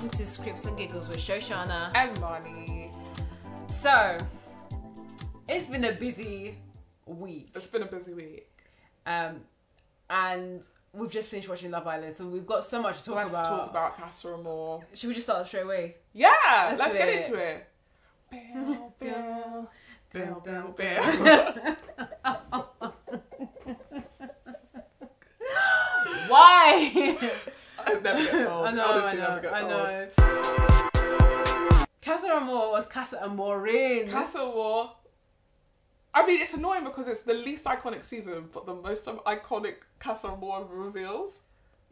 welcome to Scripts and Giggles with Shoshanna. And Marnie. So, it's been a busy week, It's been a busy week. um, and we've just finished watching Love Island, so we've got so much to talk let's about. talk about Casa Amor. Should we just start straight away? Yeah, Let's let's, get it. into it. Why? it never gets old. I know, Honestly, I know, never gets I old. know. Casa Amor was Casa Amor-ing. Casa Amor. I mean, it's annoying because it's the least iconic season, but the most iconic Casa Amor reveals.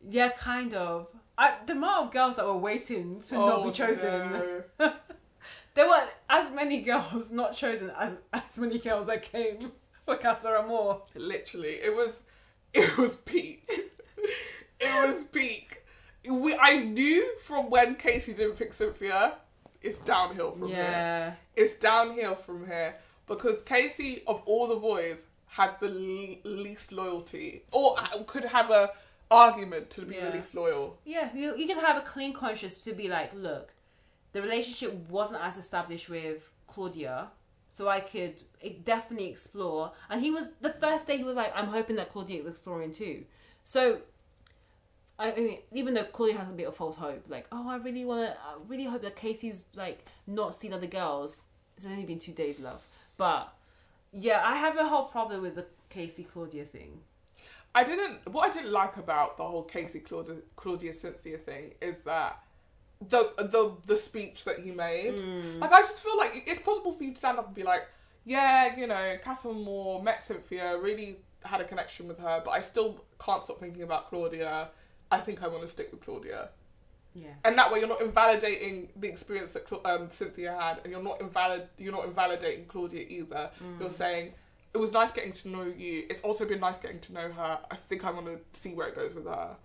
yeah, kind of. I, the amount of girls that were waiting to not be Oh, chosen. no. There were as many girls not chosen as as many girls that came for Casa Amor. Literally, it was, it was peak. it was peak. We, I knew from when Casey didn't pick Cynthia, it's downhill from here. Yeah. It's downhill from here because Casey, of all the boys, had the le- least loyalty, or could have a argument to be Yeah. the least loyal. Yeah, you, you can have a clean conscience to be like, look, the relationship wasn't as established with Claudia, so I could eh, definitely explore. And he was the first day he was like, I'm hoping that Claudia is exploring too. So, I mean, even though Claudia has a bit of false hope, like, oh, I really want to, I really hope that Casey's like not seen other girls. It's only been two days, love, but yeah, I have a whole problem with the Casey Claudia thing. I didn't. What I didn't like about the whole Casey Claudia, Claudia Cynthia thing is that the the the speech that he made. Mm. Like I just feel like it's possible for you to stand up and be like, yeah, you know, Casa Amor met Cynthia, really had a connection with her, but I still can't stop thinking about Claudia. I think I want to stick with Claudia. Yeah. and that way you're not invalidating the experience that um, Cynthia had, and you're not invalid. You're not invalidating Claudia either. You're saying it was nice getting to know you. It's also been nice getting to know her. I think I want to see where it goes with her.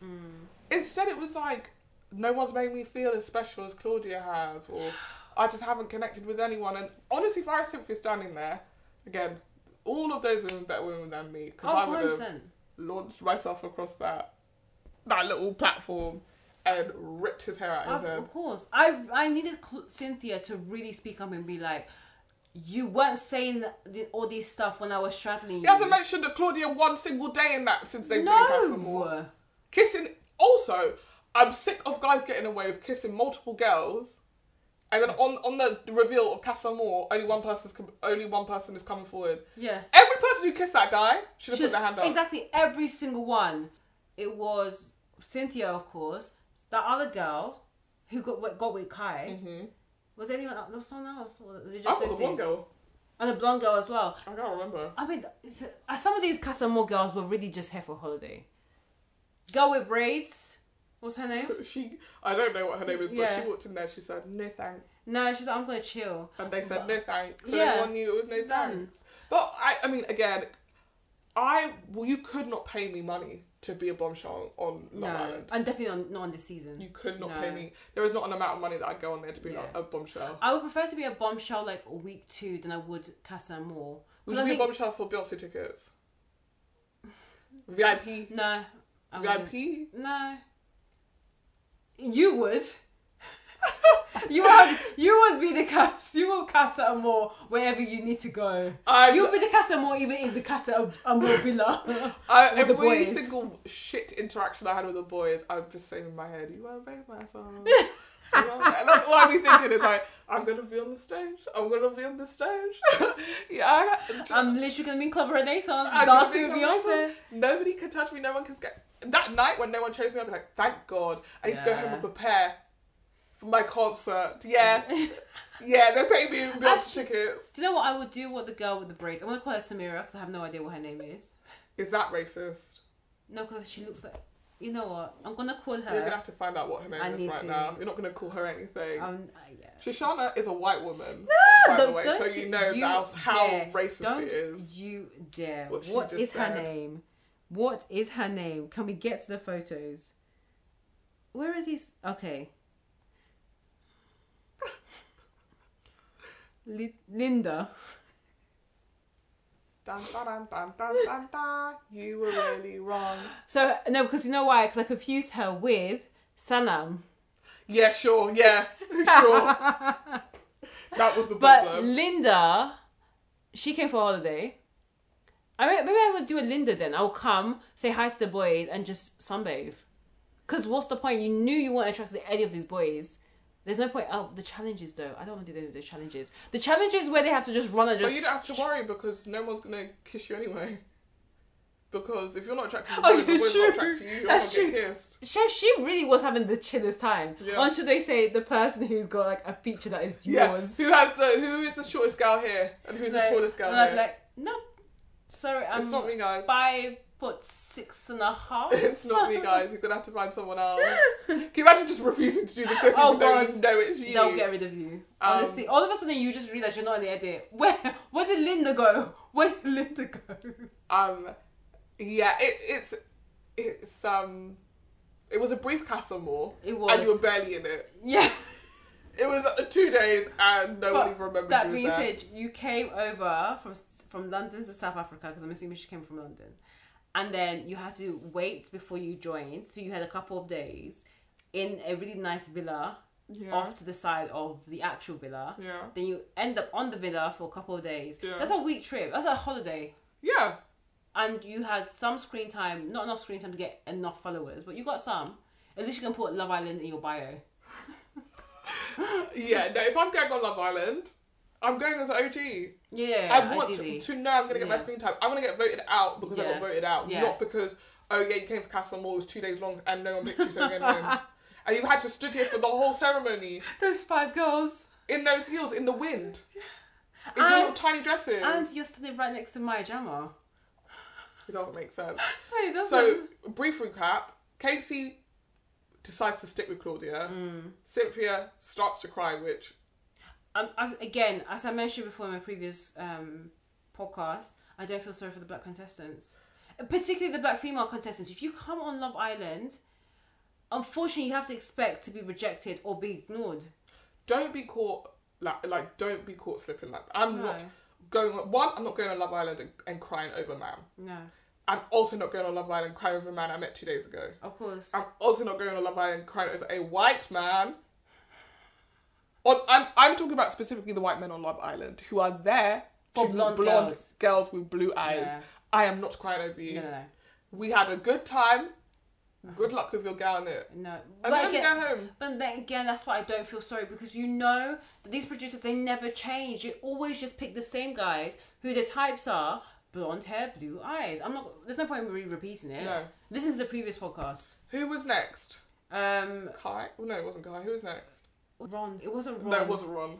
Instead, it was like no one's made me feel as special as Claudia has, or I just haven't connected with anyone. And honestly, if I was Cynthia standing there again, all of those women better women than me because Oh, I would have launched myself across that that little platform and ripped his hair out of his head. of course, I I needed Cynthia to really speak up and be like, "You weren't saying the, all this stuff when I was straddling you." He hasn't mentioned that Claudia one single day in that since they've been in Casa no. Kissing. Also, I'm sick of guys getting away with kissing multiple girls, and then on on the reveal of Casa Amor, only one person's com- only one person is coming forward. Yeah. Every person who kissed that guy should have put their hand up. exactly every single one. It was Cynthia, of course. That other girl who got with- got with Kai. Mm-hmm. Was anyone? else? There was someone else. Or was it just those the one girl. And a blonde girl as well. I can't remember. I mean, uh, some of these Casa Amor girls were really just here for holiday. Girl with braids. What's her name? She, I don't know what her name is, but Yeah. she walked in there. She said no thanks, No, she's like, I'm gonna chill. and they said no thanks. So Yeah. everyone knew it was no thanks. But I, I mean, again, I well, you could not pay me money to be a bombshell on Love No, Island. and definitely on, not on this season. You could not No. pay me. There is not an amount of money that I'd go on there to be Yeah. a, a bombshell. I would prefer to be a bombshell like week two than I would Casa Amor. Would you I be a bombshell for Beyonce tickets? VIP? No. I wouldn't. VIP? No. You would. you would. You would be the cast. You will Casa Amor wherever you need to go. I'm, You'll be the Casa Amor even in the Casa Amor villa. I, every boys. single shit interaction I had with the boys, I'm just saying in my head, you want to make my song. You know? and that's all I be thinking is like, I'm gonna be on the stage. I'm gonna be on the stage. yeah, I I'm literally gonna be in Club Renaissance dancing with Beyonce. Nobody can touch me. No one can get. That night when no one chose me, I'd be like, thank God. I need to go home and prepare for my concert. Yeah, yeah. They're paying me Beyonce Actually- tickets. Do you know what I would do? What the girl with the braids? I'm gonna call her Samira because I have no idea what her name is. Is that racist? No, because she looks like. You know what? I'm gonna call her. You're gonna have to find out what her name I is right to. now. You're not gonna call her anything. Um, uh, yeah. Shoshanna is a white woman, by the way, so you know you that's how dare. racist Don't it is. you dare. What what is her name? What is her name? Can we get to the photos? Where is he? Okay. Li- Linda. Dun, dun, dun, dun, dun, dun. You were really wrong. So no, because you know why? Because I confused her with Sanam. Yeah, sure. Yeah, sure. that was the But problem. Linda, she came for a holiday. I mean, maybe I would do a Linda then. I'll come, say hi to the boys, and just sunbathe. Because what's the point? You knew you weren't attracted to any of these boys. There's no point. Oh, the challenges though. I don't want to do any of the challenges. The challenges where they have to just run and But you don't have to worry because no one's gonna kiss you anyway. Because if you're not attracted to Oh, boys, the boys true. not attracted to you, you're That's not true. get kissed. She, she really was having the chillest time Yeah. until they say the person who's got like a feature that is Yeah. yours. Who has the who is the shortest girl here and who's the tallest girl and I'm here? like, no, sorry, I'm it's not me, guys. five foot six and a half. It's not me, guys. You're gonna have to find someone else. Can you imagine just refusing to do the kissing Oh, even though God. you know it's you? They'll get rid of you. Um, Honestly, all of a sudden you just realize you're not in the edit. Where where did Linda go? Where did Linda go? Um, yeah, it, it's it's um, it was a brief Casa Amor. It was. and you were barely in it. yeah. It was uh, two days, and no one But even remembered That you being said, you came over from from London to South Africa because I'm assuming she came from London, and then you had to wait before you joined. So you had a couple of days in a really nice villa yeah. off to the side of the actual villa. Yeah. Then you end up on the villa for a couple of days. Yeah. That's a week trip. That's a holiday. Yeah. And you had some screen time, not enough screen time to get enough followers, but you got some. At least you can put Love Island in your bio. Yeah. No, if I'm going on Love Island, I'm going as an OG. Yeah, I want to, to know I'm going to get my screen time. I'm going to get voted out because I got voted out, Yeah. not because oh yeah you came for Casa Amor it was two days long and no one picked you so you're going home. And you had to stood here for the whole ceremony Those five girls. in those heels in the wind, in your And- little tiny dresses. And you're standing right next to Maya Jama. it doesn't make sense. Hey, that's So brief recap: Casey decides to stick with Claudia. Mm. Cynthia starts to cry, which um, I, again, as I mentioned before in my previous um, podcast, I don't feel sorry for the black contestants, particularly the black female contestants. If you come on Love Island, unfortunately, you have to expect to be rejected or be ignored. don't be caught like like don't be caught slipping like I'm no, not going on one, I'm not going on Love Island and, and crying over a man. no, I'm also not going on Love Island crying over a man I met two days ago. of course. I'm also not going on Love Island crying over a white man. On, I'm I'm talking about specifically the white men on Love Island who are there For blonde blonde girls. girls with blue eyes. Yeah. I am not crying over you. No, no, We had a good time. Good luck with your gown it. no. no. And But then again, go home. But then again, that's why I don't feel sorry because you know that these producers they never change. They always just pick the same guys who the types are blonde hair, blue eyes. I'm not. There's no point in me repeating it. No. Listen to the previous podcast. Who was next? Um, Kai? Oh, no, it wasn't Kai. Who was next? Ron. It wasn't Ron. No, it wasn't Ron.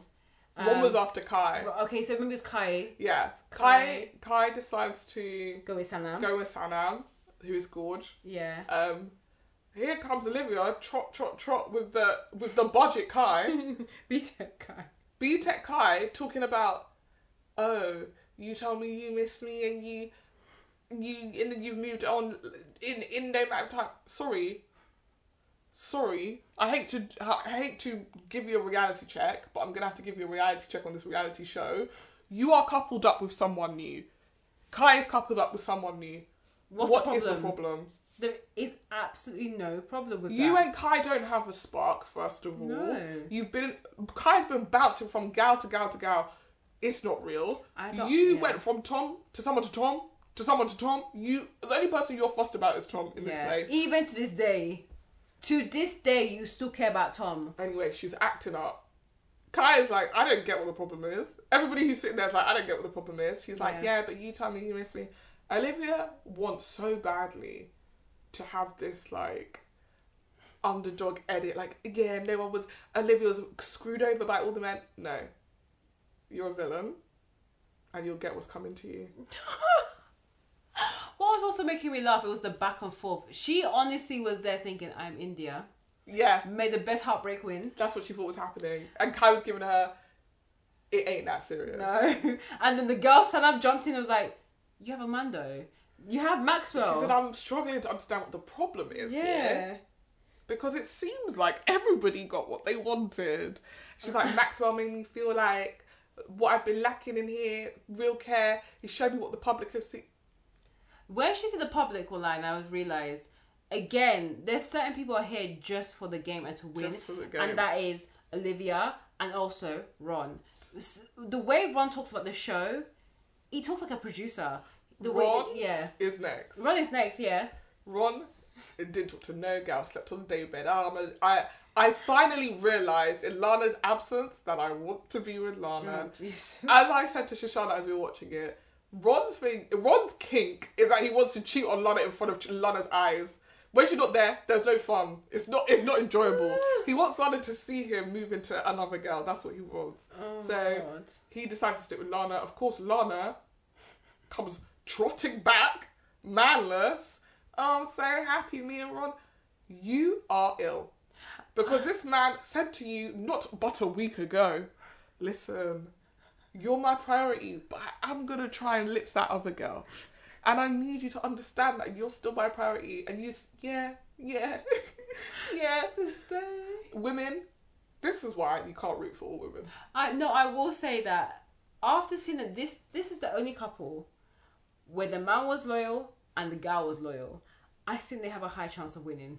Um, Ron was after Kai. Okay, so maybe it's Kai. Yeah. Kai Kai decides to Go with Sanam. go with Sanam, who's gorge. Yeah. Um here comes Olivia, trot trot trot with the with the budget Kai. Beat it, Kai. B Tech Kai talking about oh, you told me you miss me and you you and then you've moved on in in no amount of time. Sorry. Sorry. I hate to I hate to give you a reality check, but I'm gonna have to give you a reality check on this reality show. You are coupled up with someone new. Kai is coupled up with someone new. What's What the is the problem? There is absolutely no problem with You that. and Kai don't have a spark, first of all. No. You've been Kai's been bouncing from gal to gal to gal. It's not real. You yeah. went from Tom to someone to Tom to someone to Tom. You the only person you're fussed about is Tom in this yeah. place. Even to this day, to this day, you still care about Tom. Anyway, she's acting up. Kai is like, I don't get what the problem is. Everybody who's sitting there is like, I don't get what the problem is. She's like, Yeah. yeah, but you tell me you miss me. Olivia wants so badly to have this like underdog edit. Like, yeah, no one was. Olivia was screwed over by all the men. No, you're a villain, and you'll get what's coming to you. What was also making me laugh, it was the back and forth. She honestly was there thinking, I'm Indiyah. Yeah, Made the best heartbreak win. that's what she thought was happening, and Kai was giving her. It ain't that serious. No. and then the girl Sanam jumped in and was like, You have a Mando. You have Maxwell." She said, "I'm struggling to understand what the problem is here." because it seems like everybody got what they wanted. She's like, Maxwell made me feel like what I've been lacking in here, real care. He showed me what the public have seen. When she said the public line, I was realised again, there's certain people are here just for the game and to win, Just for the game. and that is Olivia and also Ron. The way Ron talks about the show, he talks like a producer. The Ron? way, yeah, is next. Ron is next. Yeah, Ron didn't talk to no girl, slept on the day bed. Um, I I finally realised in Lana's absence that I want to be with Lana. Oh. As I said to Shoshanna as we were watching it, Ron's thing, Ron's kink is that he wants to cheat on Lana in front of Lana's eyes. When she's not there, there's no fun. It's not. It's not enjoyable. Ah. he wants Lana to see him move into another girl. That's what he wants. Oh, so God. he decides to stick with Lana. Of course, Lana comes trotting back, manless. Oh, I'm so happy, me and Ron. You are ill. Because ah. this man said to you not but a week ago, listen, you're my priority, but I'm gonna try and lips that other girl. And I need you to understand that you're still my priority. And you, yeah, yeah, yeah. To stay. Women, this is why you can't root for all women. I no, I will say that after seeing that this this is the only couple where the man was loyal and the girl was loyal. I think they have a high chance of winning.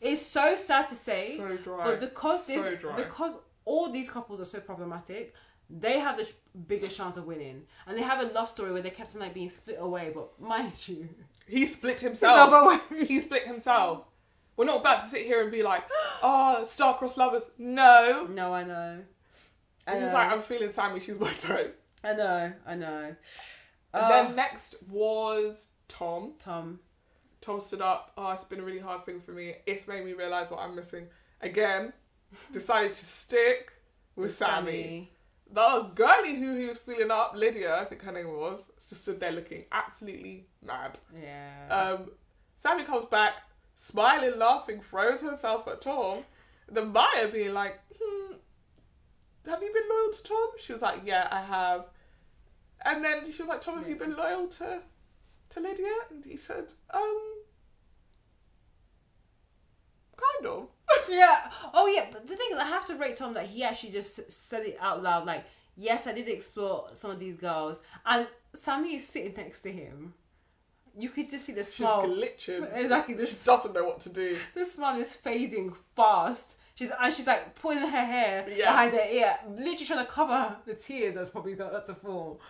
It's so sad to say, So but because this So dry. because all these couples are so problematic, they have the biggest chance of winning. And they have a love story where they kept on like being split away. But mind you, He split himself. he split himself. We're not about to sit here and be like, oh, star-crossed lovers. No. No, I know. I And know. he's like, I'm feeling Samie, she's my type. I know. I know. And Oh, then um, next was Tom. Tom. Tom stood up. Oh, it's been a really hard thing for me. It's made me realise what I'm missing. Again, decided to stick with Samie. The girlie who he was feeling up, Lydia, I think her name was, just stood there looking absolutely mad. Yeah. Um, Samie comes back, smiling, laughing, throws herself at Tom. Then Maya being like, hmm, have you been loyal to Tom? She was like, yeah, I have. And then she was like, Tom, have you been loyal to to Lydia? And he said, um, kind of. Yeah. Oh, yeah. But the thing is, I have to rate Tom that he actually just said it out loud. Like, yes, I did explore some of these girls, and Samie is sitting next to him. You could just see the smile. She's glitching. Exactly. She This doesn't know what to do. the smile is fading fast. She's and she's like pulling her hair Yeah. behind her ear, literally trying to cover the tears that's probably got to fall.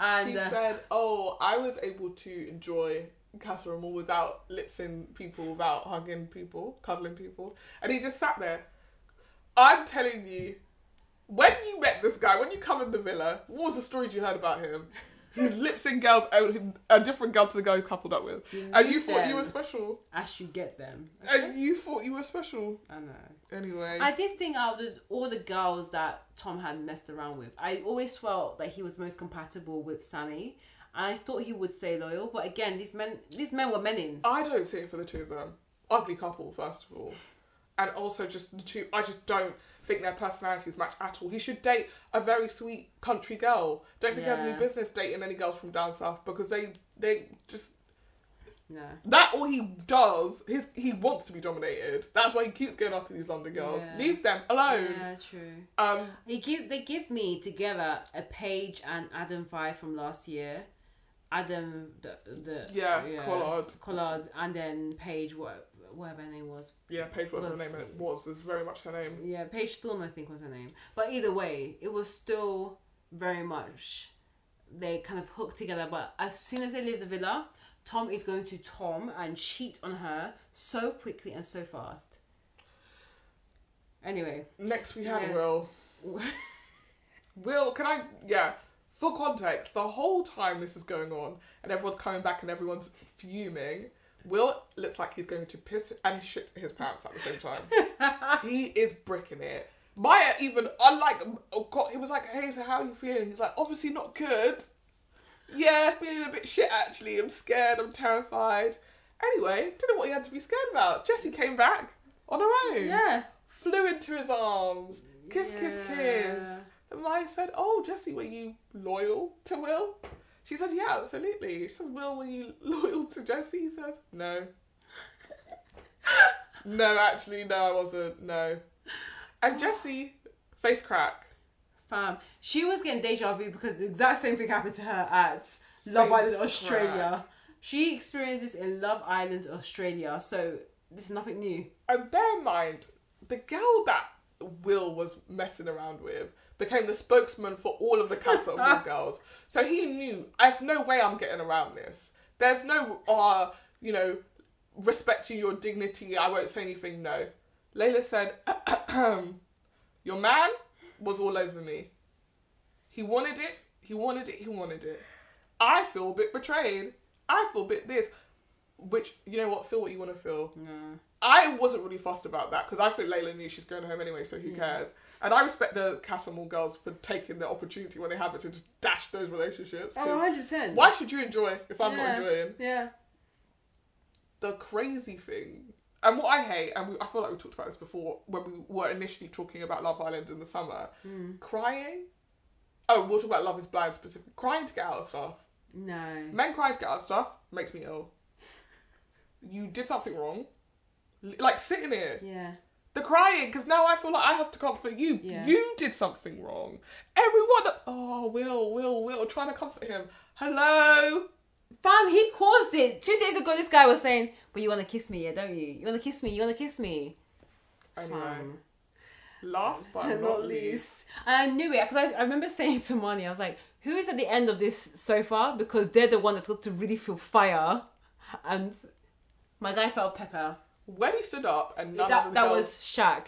And She uh, said, "Oh, I was able to enjoy Casa Amor without lipsing people, without hugging people, cuddling people," and he just sat there. I'm telling you, when you met this guy, when you come in the villa, what was the stories you heard about him? He's lipsing girls, oh, out- a different girl to the girl he's coupled up with, and you thought you were special, I should get them. and you thought you were special. I know. Anyway, I did think out of all the girls that Tom had messed around with, I always felt that he was most compatible with Samie, I thought he would stay loyal. But again, these men, these men were men in. I don't see it for the two of them. Ugly couple, first of all. And also just the two I just don't think their personalities match at all. He should date a very sweet country girl. Don't think he has any business dating any girls from down south because they they just No. that all he does, his he wants to be dominated. That's why he keeps going after these London girls. Yeah. Leave them alone. Yeah, true. Um He gives they give me together a Paige and Adam Five from last year. Adam the the Yeah, yeah, Collard. Collard and then Paige what whatever her name was. yeah, Paige whatever her name was is very much her name. Yeah, Paige Thorne I think was her name. But either way, it was still very much they kind of hooked together. But as soon as they leave the villa, Tom is going to Tom and cheat on her so quickly and so fast. Anyway, Next we had Yeah. Will. Will, can I? Yeah. For context, the whole time this is going on and everyone's coming back and everyone's fuming, Will looks like he's going to piss and shit his pants at the same time. he is bricking it. Maya even, unlike, oh God, he was like, hey, so how are you feeling? He's like, obviously not good. Yeah, feeling a bit shit actually. I'm scared, I'm terrified. Anyway, don't know what he had to be scared about. Jessie came back on her own yeah. flew into his arms. Kiss, kiss, kiss. And Maya said, Oh, Jessie, were you loyal to Will? She said, Yeah, absolutely. She says, Will, were you loyal to Jessie? He says, No. no, actually, no, I wasn't. No. And Jessie, face crack. Fam, she was getting deja vu because the exact same thing happened to her at Love Island Face Australia. She experienced this in Love Island, Australia. So this is nothing new. And bear in mind, the girl that Will was messing around with became the spokesman for all of the Amor girls. So he knew, there's no way I'm getting around this. There's no, uh, you know, respecting your dignity, I won't say anything, no. Layla said, your man was all over me. He wanted it, he wanted it, he wanted it. I feel a bit betrayed. I feel a bit this. Which, you know what, feel what you want to feel. No. I wasn't really fussed about that because I think Layla knew she's going home anyway, so who Mm. cares? And I respect the Casa Amor girls for taking the opportunity when they have it to just dash those relationships. Oh, 100%. why should you enjoy if I'm Yeah. not enjoying? Yeah. The crazy thing, and what I hate, and we, I feel like we talked about this before when we were initially talking about Love Island in the summer, Mm. crying. Oh, we'll talk about Love Is Blind specifically. Crying to get out of stuff. No. Men crying to get out of stuff makes me ill. You did something wrong. Like sitting here. Yeah. The crying, because now I feel like I have to comfort you. Yeah. You did something wrong. Everyone, oh, Will, Will, Will, trying to comfort him. Hello? Fam, he caused it. Two days ago, this guy was saying, but you want to kiss me, yeah, don't you? You want to kiss me, you want to kiss me. Anyway, Fam. last but not least. And I knew it because I, I remember saying to Marnie, I was like, who is at the end of this so far? Because they're the one that's got to really feel fire. And my guy felt pepper. When he stood up and none of That, the that girls, was Shaq.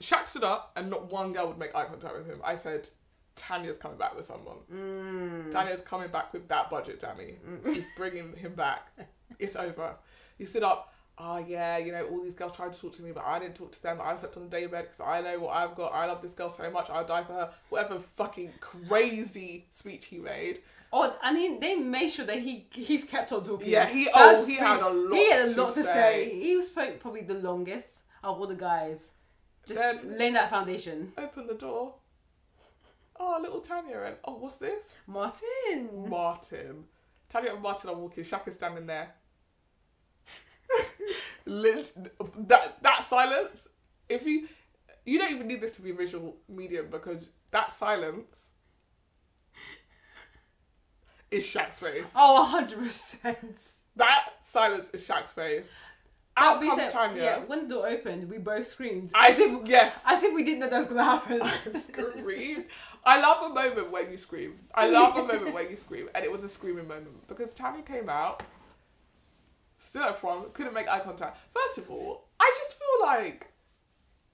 Shaq stood up and not one girl would make eye contact with him. I said, Tanya's coming back with someone. Mm. Tanya's coming back with that budget, Jamie. She's bringing him back. It's over. He stood up. Oh yeah, you know all these girls tried to talk to me, but I didn't talk to them. I slept on the day bed because I know what I've got. I love this girl so much. I'll die for her. Whatever fucking crazy speech he made. Oh, and he, they made sure that he he kept on talking. Yeah, he- oh, That's oh, he had a lot He had a to lot to say. say. He was probably the longest of all the guys. Just Then- laying that foundation. Open the door. Oh, little Tanya and oh, what's this? Martin. Martin. Tanya and Martin are walking. Shaq is standing there. That that silence. If you you don't even need this to be visual medium because that silence is Shaq's face. Oh, 100%. That silence is Shaq's face. That Out comes said, Tanya. Yeah, when the door opened, we both screamed. I as if, yes. as if we didn't know that was gonna happen. scream. I love a moment when you scream. I love a moment when you scream, and it was a screaming moment because Tammy came out, stood up front, couldn't make eye contact. First of all, I just feel like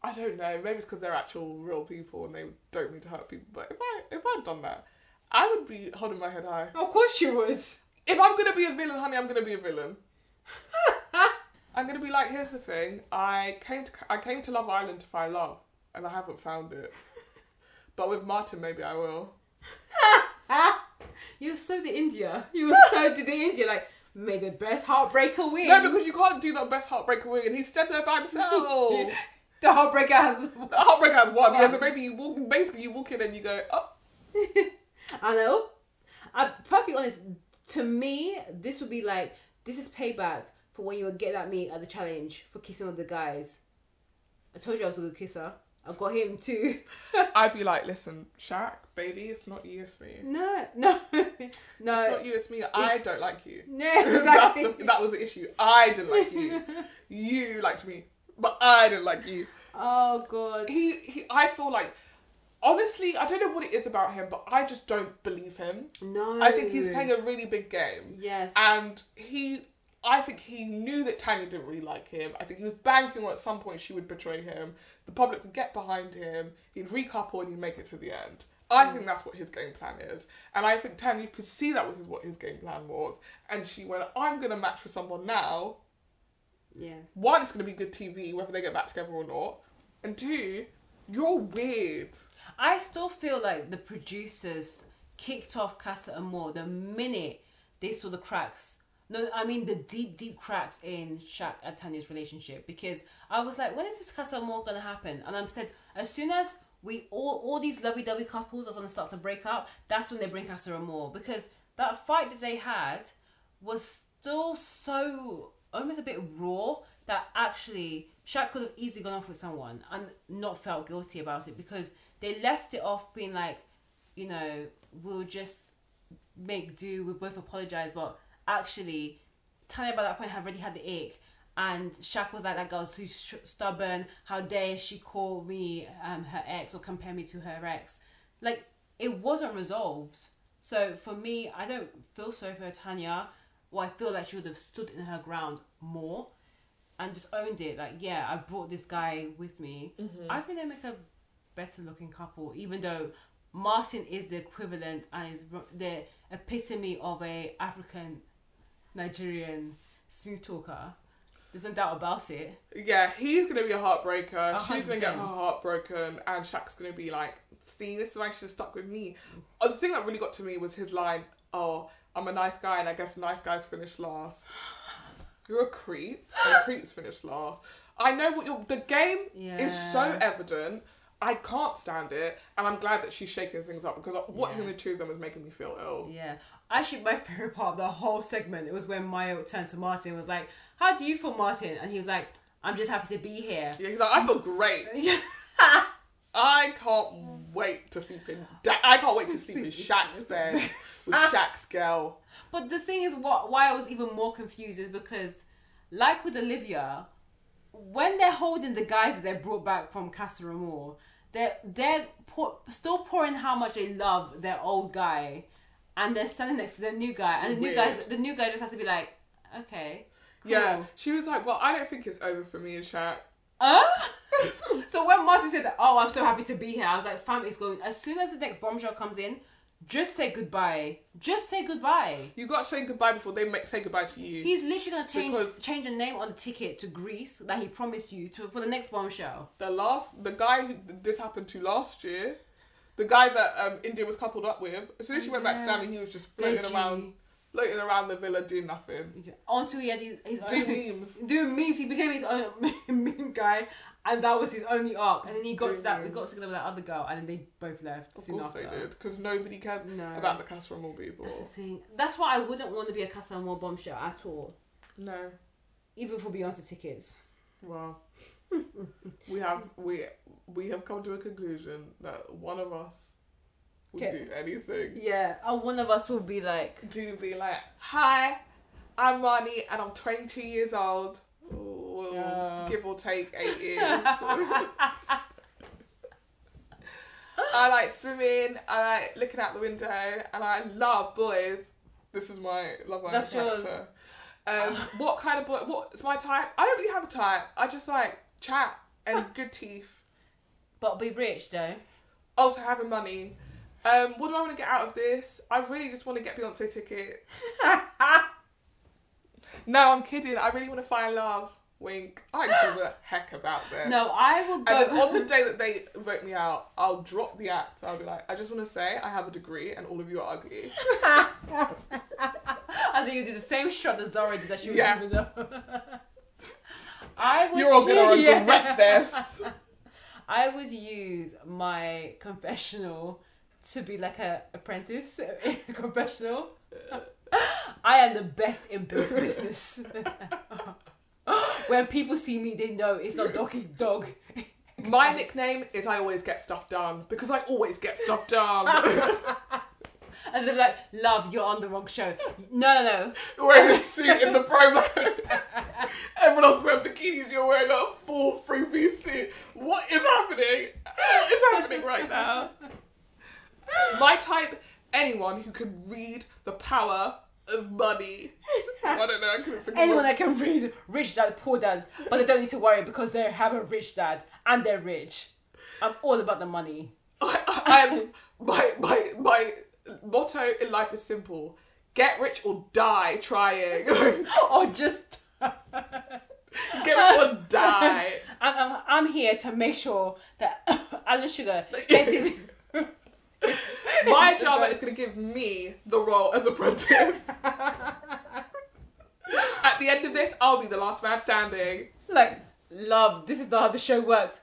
I don't know. Maybe it's because they're actual real people and they don't mean to hurt people. But if I if I'd done that, I would be holding my head high. of course you would. If I'm gonna be a villain, honey, I'm gonna be a villain. I'm gonna be like, here's the thing. I came to I came to Love Island to find love, and I haven't found it. But with Martin, maybe I will. You're so the Indiyah. You were so to the Indiyah. Like, may the best heartbreaker win. No, because you can't do that best heartbreaker wing, and he stood there by himself. the heartbreaker has. the heartbreaker has won. Yeah, so maybe you walk. Basically, you walk in and you go, oh, I know. I'm perfectly honest. To me, this would be like this is payback for when you were getting at me at the challenge for kissing with the guys. I told you I was a good kisser. I got him too. I'd be like, listen, Shaq, baby, it's not you, it's me. No, no, no. It's not you, it's me. I It's- don't like you. No, exactly. the- that was the issue. I didn't like you. You liked me, but I didn't like you. oh god. He, he, I feel like, honestly, I don't know what it is about him, but I just don't believe him. No. I think he's playing a really big game. Yes. And he, I think he knew that Tanya didn't really like him. I think he was banking on at some point she would betray him. The public would get behind him. He'd recouple and he'd make it to the end. I think mm. that's what his game plan is. And I think Tanya could see that was what his game plan was. And she went, I'm going to match for someone now. yeah. One, it's going to be good TV, whether they get back together or not. And two, you're weird. I still feel like the producers kicked off Casa Amor the minute they saw the cracks. No, I mean the deep, deep cracks in Shaq and uh, Tanya's relationship. Because I was like, when is this Casa Amor gonna happen? And I'm said, as soon as we all all these lovey-dovey couples are gonna start to break up, that's when they bring Casa Amor. Because that fight that they had was still so almost a bit raw that actually Shaq could have easily gone off with someone and not felt guilty about it because they left it off being like, you know, we'll just make do, we both apologize, but actually, Tanya by that point had already had the ick. And Shaq was like, that girl's too sh- stubborn. How dare she call me um, her ex or compare me to her ex? Like, it wasn't resolved. So for me, I don't feel sorry for Tanya. Well, I feel like she would have stood in her ground more and just owned it. Like, yeah, I brought this guy with me. I think they make a better looking couple, even though Martin is the equivalent and is the epitome of a African Nigerian smooth talker. There's no doubt about it. Yeah, he's gonna be a heartbreaker. A She's gonna get her heart broken, and Shaq's gonna be like, "See, this is why she should stuck with me." Uh, the thing that really got to me was his line, "Oh, I'm a nice guy, and I guess nice guys finish last." You're a creep, and creeps finish last. I know what you're. The game is so evident. I can't stand it, and I'm glad that she's shaking things up because watching Yeah. the two of them was making me feel ill. Yeah. Actually, my favorite part of the whole segment it was when Maya turned to Martin and was like, "How do you feel, Martin?" And he was like, "I'm just happy to be here." Yeah, he's like, I feel great. Yeah. I can't wait to sleep in. Da- I can't wait to sleep in Shaq's bed with Shaq's girl. But the thing is, what why I was even more confused is because, like with Olivia, when they're holding the guys that they brought back from Casa Amor, they're they're pour, still pouring how much they love their old guy, and they're standing next to the new guy, and the new guy the new guy just has to be like, okay, cool. Yeah, she was like, "Well, I don't think it's over for me and Shaq." Uh? so when Martin said that, oh, I'm so happy to be here, I was like, fam, it's going. As soon as the next bombshell comes in, just say goodbye. Just say goodbye. You got to say goodbye before they make say goodbye to you. He's literally gonna change Because- change the name on the ticket to Greece that he promised you to for the next bombshell. the last, the guy who this happened to last year, the guy that um, Indiyah was coupled up with. As soon as she went back to Stanley, he was just floating around, floating around the villa doing nothing, Until he had his, his doing own memes. doing memes, he became his own meme guy, and that was his only arc. And then he got Doing to that, we memes. got together with that other girl, and then they both left Of soon course after. they did, because nobody cares No. about the Casa Amor people. That's the thing. That's why I wouldn't want to be a Casa Amor bombshell at all, No. even for Beyonce tickets. Well, we have we we have come to a conclusion that one of us would do anything, Yeah, and one of us will be like, being like, "Hi, I'm Ronnie, and I'm 22 years old, Ooh, Yeah. give or take eight years." I like swimming. I like looking out the window, and I love boys. This is my love Island That's yours. character. Um, what kind of boy? What's my type? I don't really have a type. I just like chat and good teeth. but be rich though. Also having money. Um, what do I want to get out of this? I really just want to get Beyonce tickets. no, I'm kidding. I really want to find love. Wink. I don't give a heck about this. No, I will go. And then on the day that they vote me out, I'll drop the act. I'll be like, I just want to say I have a degree and all of you are ugly. and then you do the same shot that Zara did that she was Yeah. giving them. I would You're all gonna regret this. I would use my confessional to be like a apprentice professional. Uh. I am the best in bu- business. when people see me, they know it's not doggy dog. My nickname is I always get stuff done because I always get stuff done. And they're like, "Love, you're on the wrong show." No, no, no. wearing a suit in the promo. Everyone else wearing bikinis, you're wearing a full three piece suit. What is happening? What is happening right now? My type, anyone who can read the power of money. I don't know, I couldn't think Anyone one. that can read rich dad, poor dad, but they don't need to worry because they have a rich dad and they're rich. I'm all about the money. I, I am, my, my, my motto in life is simple. Get rich or die trying. or just Get rich or die. I'm, I'm, I'm here to make sure that Alan Sugar gets his. My job is going to give me the role as apprentice. At the end of this, I'll be the last man standing. like, love, this is not how the show works.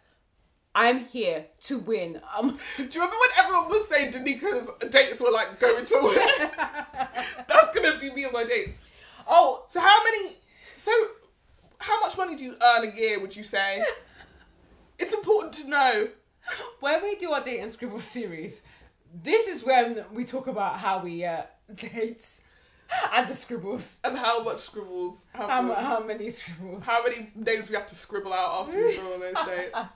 I'm here to win. Um, Do you remember when everyone was saying Danica's dates were like going to win? That's going to be me and my dates. oh, So how many? So how much money do you earn a year? Would you say? It's important to know. when we do our date and scribble series, this is when we talk about how we uh, date. and the scribbles. and how much scribbles? How, we- how many scribbles? how many names we have to scribble out after we go on those dates?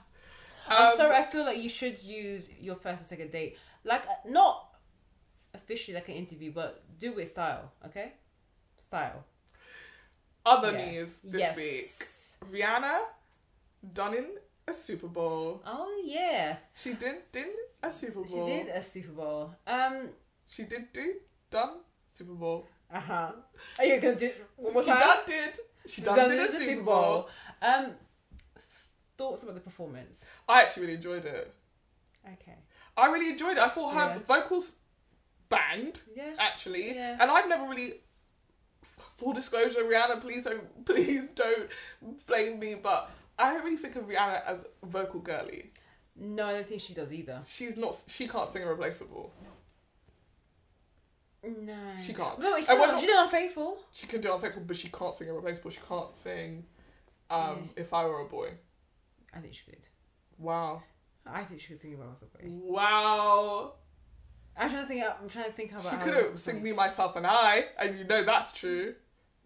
I'm Um, sorry. I feel like you should use your first or second date, like uh, not officially like an interview, but do with style. Okay, style. Other Yeah. news this yes. week. Rihanna done in a Super Bowl. Oh yeah, She didn't did a Super Bowl. she did a Super Bowl. Um. She did do done Super Bowl. Uh huh. Are you gonna do one more she time? done did. She done Done did a the Super Bowl. Um. Thoughts about the performance? I actually really enjoyed it. Okay. I really enjoyed it. I thought her Yeah. vocals banged Yeah. actually, Yeah. and I've never really. Full disclosure, Rihanna, please don't, please don't blame me, but I don't really think of Rihanna as vocal girly. No, I don't think she does either. She's not. She can't sing irreplaceable. No. She can't. No, she, did, not- she did unfaithful. She can do unfaithful, but she can't sing irreplaceable. She can't sing. Um, if I were a boy. I think she could. Wow. I think she could sing about herself. Wow. I'm trying to think. I'm trying to think about. She couldn't else sing me, myself, and I, and you know that's true.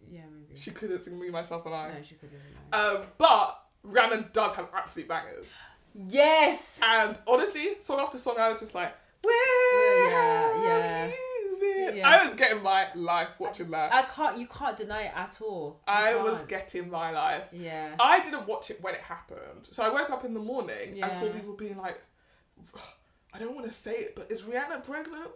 Yeah, maybe. She couldn't sing me, myself, and I. no, she couldn't. Um, but Rihanna does have absolute bangers. Yes. And honestly, song after song, I was just like, Where Yeah, yeah. have you been? Yeah. I was getting my life watching that. I can't. You can't deny it at all. You I was can't. getting my life. Yeah. I didn't watch it when it happened. So I woke up in the morning and saw people being like, I don't want to say it, but is Rihanna pregnant?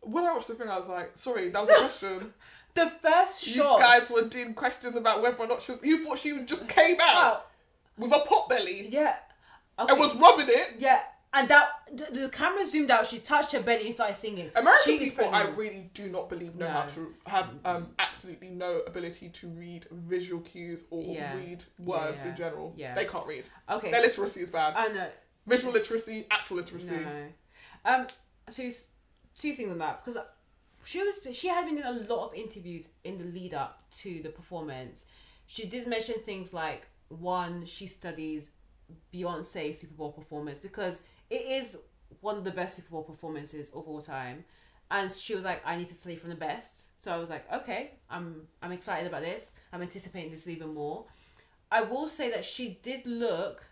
When I watched the thing, I was like, sorry, that was a question. The first shot. you guys were doing questions about whether or not she You thought she just came out with a pot belly Yeah. Okay. and was rubbing it. Yeah. And that the, the camera zoomed out. She touched her belly and started singing. American She people, I really do not believe know No. how to have um, absolutely no ability to read visual cues or Yeah. read words Yeah. in general. Yeah. They can't read. Okay. Their literacy is bad. I know. Visual literacy, actual literacy. No. Um. Two, two things on that because she was she had been doing a lot of interviews in the lead up to the performance. She did mention things like one she studies Beyonce Super Bowl performance because it is one of the best Super Bowl performances of all time. And she was like, I need to study from the best. So I was like, okay, I'm I'm excited about this. I'm anticipating this even more. I will say that she did look,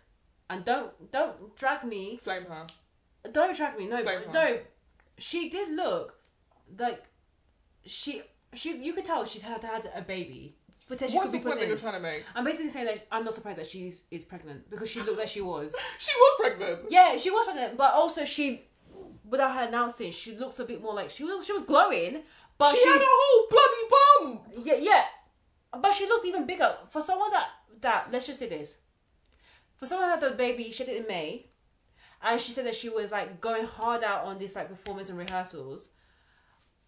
and don't don't drag me Flame her. don't drag me. No, Blame but her. no. She did look like she she. You could tell she's had had a baby. Potentially What's could the be point that you're in. trying to make? I'm basically saying that I'm not surprised that she is pregnant because she looked like she was. She was pregnant. Yeah, she was pregnant, but also she, without her announcing, she looks a bit more like she was. She was glowing, but she, she, had a whole bloody bum. yeah, yeah, but she looked even bigger for someone that that. Let's just say this: for someone that had the baby, she had it in May, and she said that she was like going hard out on this like performance and rehearsals.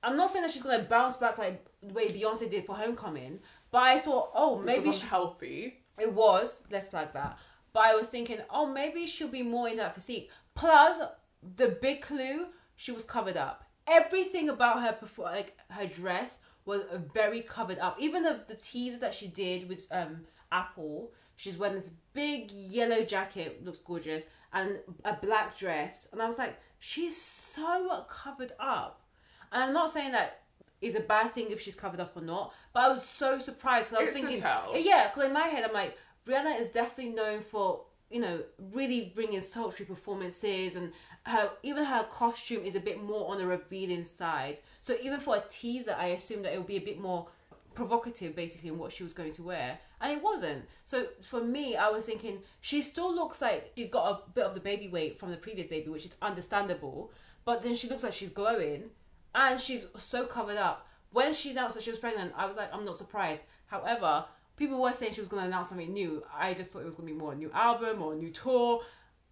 I'm not saying that she's gonna bounce back like the way Beyonce did for Homecoming, but I thought, oh, maybe was she, unhealthy. it was. Let's flag that. But I was thinking, oh, maybe she'll be more in that physique. Plus, the big clue, she was covered up. Everything about her, perfor- like her dress, was very covered up. Even the the teaser that she did with um Apple, she's wearing this big yellow jacket, looks gorgeous, and a black dress. And I was like, she's so covered up. And I'm not saying that is a bad thing if she's covered up or not, but I was so surprised because I was It's thinking, tell. yeah, because in my head I'm like, Rihanna is definitely known for you know really bringing sultry performances, and her even her costume is a bit more on the revealing side. So even for a teaser, I assumed that it would be a bit more provocative, basically, in what she was going to wear, and it wasn't. So for me, I was thinking she still looks like she's got a bit of the baby weight from the previous baby, which is understandable, but then she looks like she's glowing, and she's so covered up. When she announced that she was pregnant, I was like, I'm not surprised. However, people were saying she was going to announce something new. I just thought it was going to be more a new album or a new tour.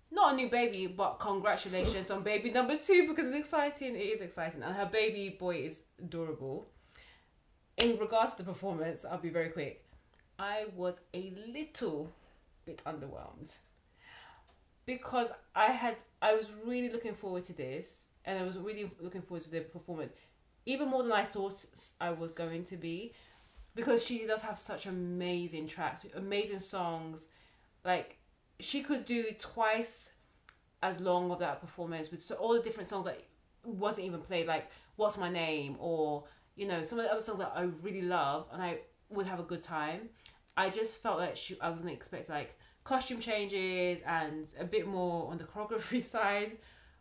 Not a new baby, but congratulations on baby number two because it's exciting. It is exciting. And her baby boy is adorable. In regards to the performance, I'll be very quick. I was a little bit underwhelmed because I had I was really looking forward to this and I was really looking forward to the performance even more than I thought I was going to be because she does have such amazing tracks, amazing songs. Like she could do twice as long of that performance with so all the different songs that wasn't even played, like "What's My Name" or you know, some of the other songs that I really love and I would have a good time. I just felt like she, I wasn't expecting like costume changes and a bit more on the choreography side,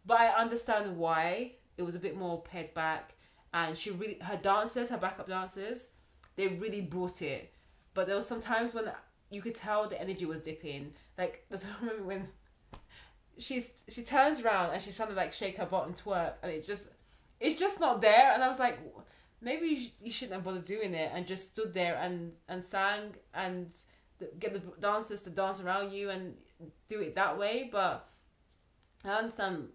but I understand why it was a bit more pared back. And she really, her dancers, her backup dancers, they really brought it. But there was some times when you could tell the energy was dipping. Like there's a moment when she's she turns around and she's trying to like shake her butt and twerk, and it just it's just not there. And I was like, maybe you, sh- you shouldn't have bothered doing it and just stood there and and sang and get the dancers to dance around you and do it that way. But I understand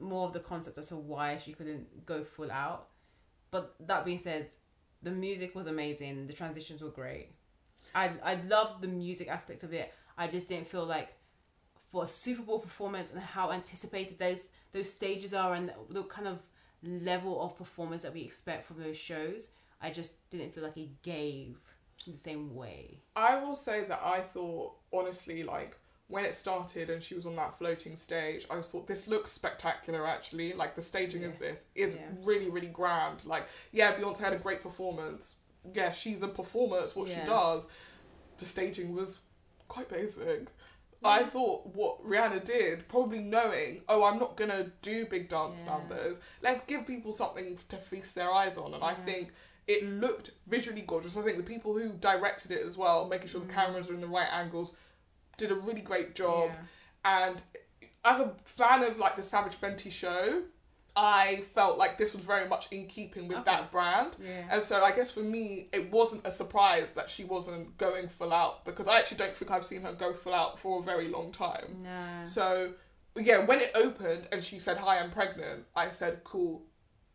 more of the concept as to why she couldn't go full out. But that being said, the music was amazing. The transitions were great. I I loved the music aspect of it. I just didn't feel like for a Super Bowl performance and how anticipated those those stages are and the kind of level of performance that we expect from those shows. I just didn't feel like it gave in the same way. I will say that I thought honestly like when it started and she was on that floating stage, I thought this looks spectacular actually. Like the staging of this is Yeah. really, really grand. Like, yeah, Beyonce had a great performance. Yeah, she's a performer, it's what Yeah. she does. The staging was quite basic. I thought what Rihanna did, probably knowing, oh, I'm not gonna do big dance Yeah. numbers. Let's give people something to feast their eyes on. And I think it looked visually gorgeous. I think the people who directed it as well, making sure the Mm. cameras are in the right angles, did a really great job. Yeah. And as a fan of like the Savage Fenty show, I felt like this was very much in keeping with Okay. that brand. Yeah. And so I guess for me, it wasn't a surprise that she wasn't going full out because I actually don't think I've seen her go full out for a very long time. No. So yeah, when it opened and she said, "Hi, I'm pregnant," I said, "Cool."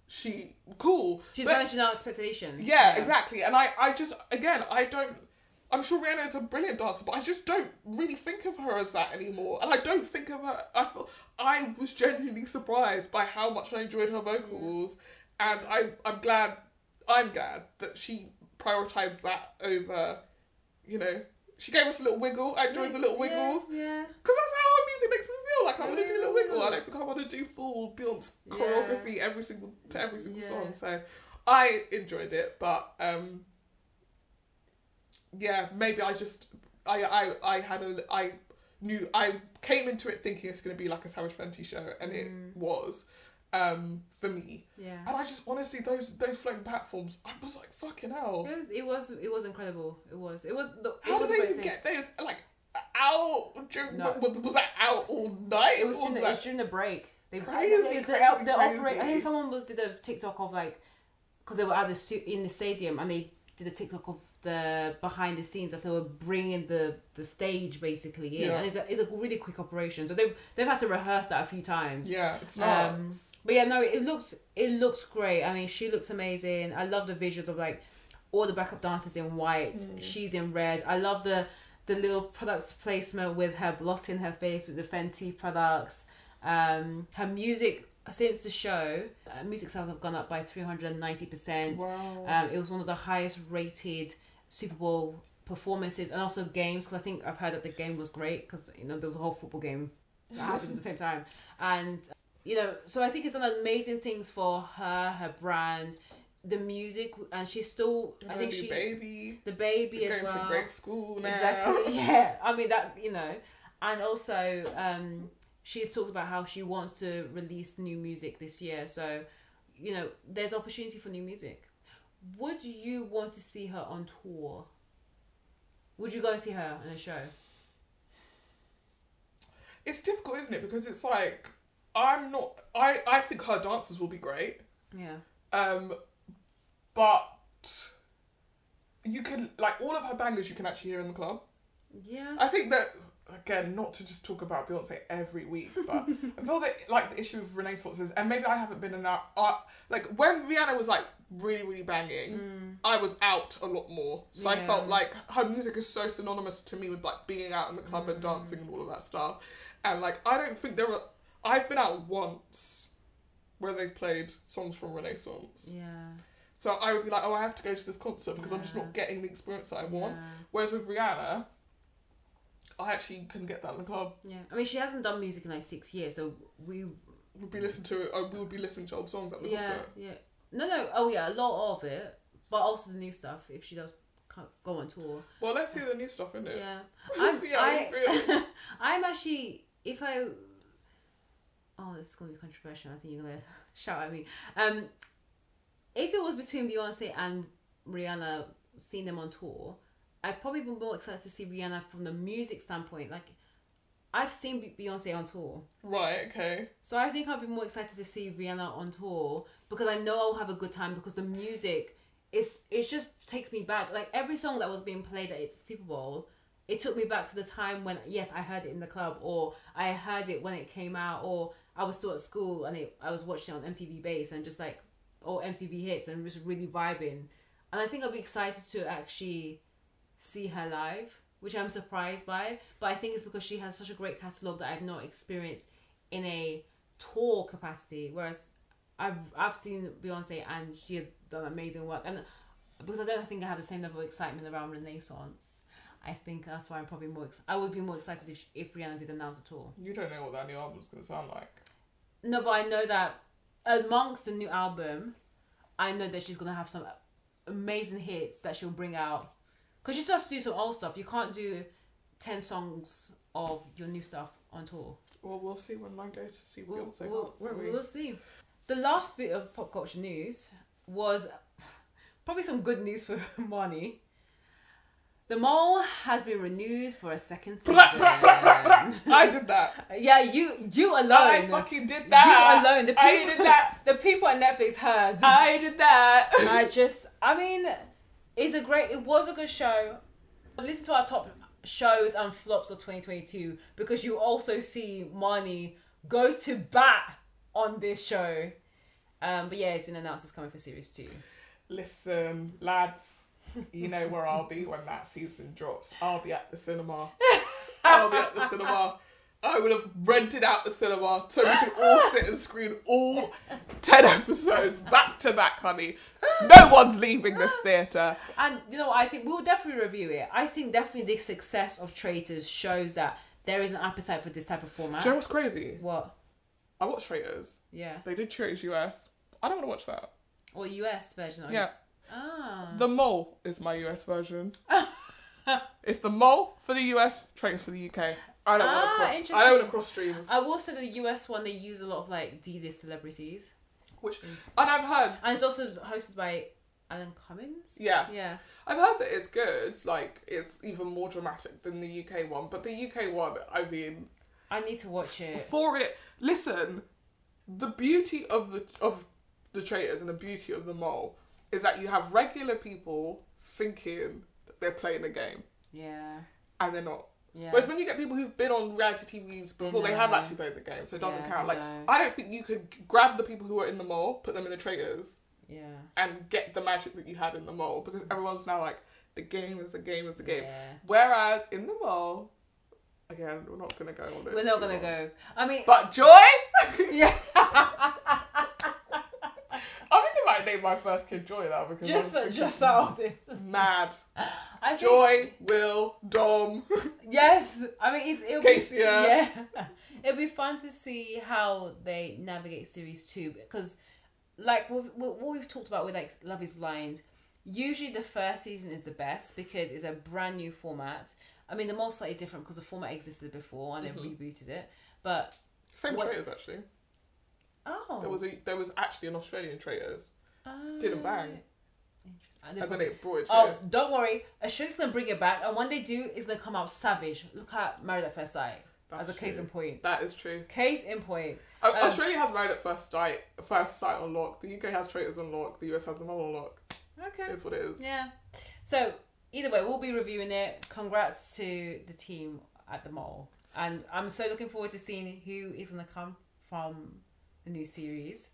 She cool. She's managing our expectations. yeah, exactly. And I, I just, again, I don't. I'm sure Rihanna is a brilliant dancer, but I just don't really think of her as that anymore. And I don't think of her. I feel I was genuinely surprised by how much I enjoyed her vocals, and I, I'm glad. I'm glad that she prioritized that over, you know. She gave us a little wiggle. I enjoyed the little wiggles. Yeah. Because that's how our music makes me feel. Like I want to do a little wiggle. I don't think I want to do full Beyonce Yeah. choreography every single to every single Yeah. song. So I enjoyed it, but um, yeah, maybe I just I I I had a I knew I came into it thinking it's going to be like a Savage Fenty show, and it Mm. was um for me. Yeah. And I just honestly those those floating platforms, I was like fucking hell. It was, it was it was incredible. It was it was the it How was did they even get those like out? during- No. Was, was that out all night? It was during the, that- it's during the break. They Crazy, the, crazy, the operate. I think someone was did a TikTok of like because they were at the in the stadium and they did a TikTok of the behind the scenes as they were bringing the the stage basically in, Yeah. and it's a it's a really quick operation. So they've they've had to rehearse that a few times. Yeah, it's Um. But yeah, no, it looks it looks great. I mean, she looks amazing. I love the visuals of like all the backup dancers in white. Mm. She's in red. I love the the little products placement with her blotting her face with the Fenty products. Um, her music since the show, uh, music sales have gone up by three hundred and ninety percent. wow. Um, it was one of the highest rated Super Bowl performances and also games because I think I've heard that the game was great because you know there was a whole football game that happened at the same time. And you know so I think it's done amazing things for her her brand the music and she's still I think she baby. the baby You're as going well. to great school now. exactly yeah. I mean that you know. And also um she's talked about how she wants to release new music this year. So you know there's opportunity for new music would you want to see her on tour would you go and see her in a show It's difficult, isn't it? Because it's like I'm not. I I think her dances will be great. yeah Um, but you can like all of her bangers you can actually hear in the club. yeah I think that again, not to just talk about Beyonce every week, but I feel that like the issue of Renaissance is, and maybe I haven't been enough. Uh, like when Rihanna was like really really banging, Mm. I was out a lot more. So I felt like her music is so synonymous to me with like being out in the club and Mm. dancing and all of that stuff. And like I don't think there were. I've been out once where they played songs from Renaissance. yeah So I would be like, oh, I have to go to this concert because I'm just not getting the experience that I want. yeah. Whereas with Rihanna, I actually couldn't get that in the club. yeah I mean she hasn't done music in like six years so we We'd be listening to uh, we would be listening to old songs at the yeah concert. yeah No, no. Oh yeah, a lot of it, but also the new stuff. If she does go on tour, Well, let's see the new stuff in it. yeah. I'm, see how you feel. I, I'm actually if I. Oh, this is gonna be controversial. I think you're gonna shout at me. Um, if it was between Beyonce and Rihanna, seeing them on tour, I'd probably be more excited to see Rihanna from the music standpoint. Like, I've seen Beyonce on tour. Right. Okay. So I think I'd be more excited to see Rihanna on tour because I know I'll have a good time because the music it's it just takes me back. Like every song that was being played at the Super Bowl, it took me back to the time when yes I heard it in the club or I heard it when it came out or I was still at school and it, I was watching it on MTV Base and just like or MTV Hits and just really vibing. And I think I'll be excited to actually see her live, which I'm surprised by. But I think it's because she has such a great catalogue that I've not experienced in a tour capacity. Whereas I've I've seen Beyonce and she has done amazing work. And because I don't think I have the same level of excitement around Renaissance, I think that's why I'm probably more. Ex- I would be more excited if if Rihanna did announce a tour. You don't know what that new album's gonna sound like. No, but I know that amongst the new album, I know that she's gonna have some amazing hits that she'll bring out. Cause you still has to do some old stuff. You can't do ten songs of your new stuff on tour. Well, we'll see when I go to see We'll, Beyonce. we'll, won't we? we'll see. The last bit of pop culture news was probably some good news for Marnie. The Mole has been renewed for a second season. Blah, blah, blah, blah, blah. I did that. Yeah, you you alone. I fucking did that. You alone. The people, I did that. The people at Netflix heard. I did that. I just, I mean, it's a great. It was a good show. Listen to our top shows and flops of 2022 because you also see Marnie goes to bat on this show. Um, but yeah, it's been announced it's coming for series two. Listen, lads, you know where I'll be when that season drops. I'll be at the cinema. I'll be at the cinema. I will have rented out the cinema so we can all sit and screen all 10 episodes back to back, honey. No one's leaving this theatre. And you know, I think we'll definitely review it. I think definitely the success of Traitors shows that there is an appetite for this type of format. Do you know what's crazy? What? I watched Traitors. Yeah. They did Traitors US. I don't want to watch that. Or US version of Yeah. Ah. The Mole is my US version. it's the Mole for the US, Traitors for the UK. I don't Ah, want to cross. I don't want to cross streams. I will say the US one they use a lot of like D-list celebrities. Which and I've heard, And it's also hosted by Alan Cumming. yeah, Yeah. I've heard that it's good. Like it's even more dramatic than the UK one. But the UK one, I mean, I need to watch it. for it, listen, the beauty of the of the traitors and the beauty of the mole is that you have regular people thinking that they're playing a game Yeah. and they're not. Yeah. Whereas when you get people who've been on reality TVs before, they, have actually played the game, so it doesn't Yeah, count. Like know. I don't think you could grab the people who are in the mole, put them in the traitors, yeah. and get the magic that you had in the mole because mm. everyone's now like the game is the game is the game. Yeah. Whereas in the mole, again, we're not gonna go on it. We're not gonna long. go. I mean, But Joy, yeah. Might name my first kid Joy now because just I was just out this. mad. I think, Joy, Will, Dom. Yes. I mean, it's it'll be, Casey, yeah. yeah. It'll be fun to see how they navigate series two because, like what, we've talked about with like Love Is Blind, usually the first season is the best because it's a brand new format. I mean, the more slightly different because the format existed before and Mhm. they rebooted it. But Same What- traitors actually. oh, There was a there was actually an Australian traitors, uh, didn't bang. interesting. and then it brought it to. Oh, don't worry. Australia's gonna bring it back, and when they do, it's gonna come out savage. Look at Married at First Sight That's as a case true. in point. That is true. Case in point. Um, Australia has married at first sight, first sight on lock. The UK has traitors on lock. The US has them all on lock. Okay. Is what it is. Yeah. So either way, we'll be reviewing it. Congrats to the team at the mole, and I'm so looking forward to seeing who is gonna come from the new series.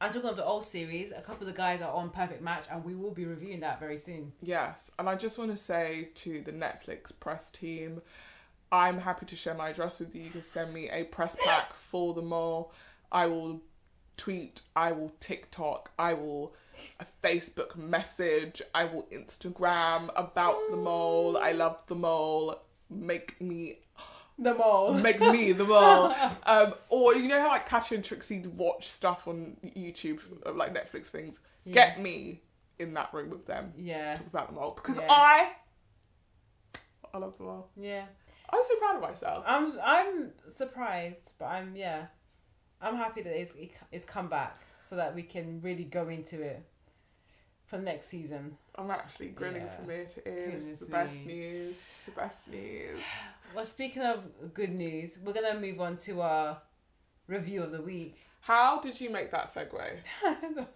And talking of the old series, a couple of the guys are on Perfect Match, and we will be reviewing that very soon. Yes, and I just want to say to the Netflix press team, I'm happy to share my address with you. You can send me a press pack for the mole. I will tweet, I will TikTok, I will a Facebook message, I will Instagram about the mole. I love the mole. Make me The mole. make me the mole. Um, or you know how like Katya and Trixie watch stuff on YouTube, like Netflix things. Yeah. Get me in that room with them. Yeah. Talk about the mole because Yeah. I, I love the mole. Yeah. I'm so proud of myself. I'm I'm surprised, but I'm yeah, I'm happy that it's it's come back so that we can really go into it for next season. I'm actually grinning Yeah. from ear to ear. It's the best news. It's the best news. Well, speaking of good news, we're gonna move on to our review of the week. How did you make that segue?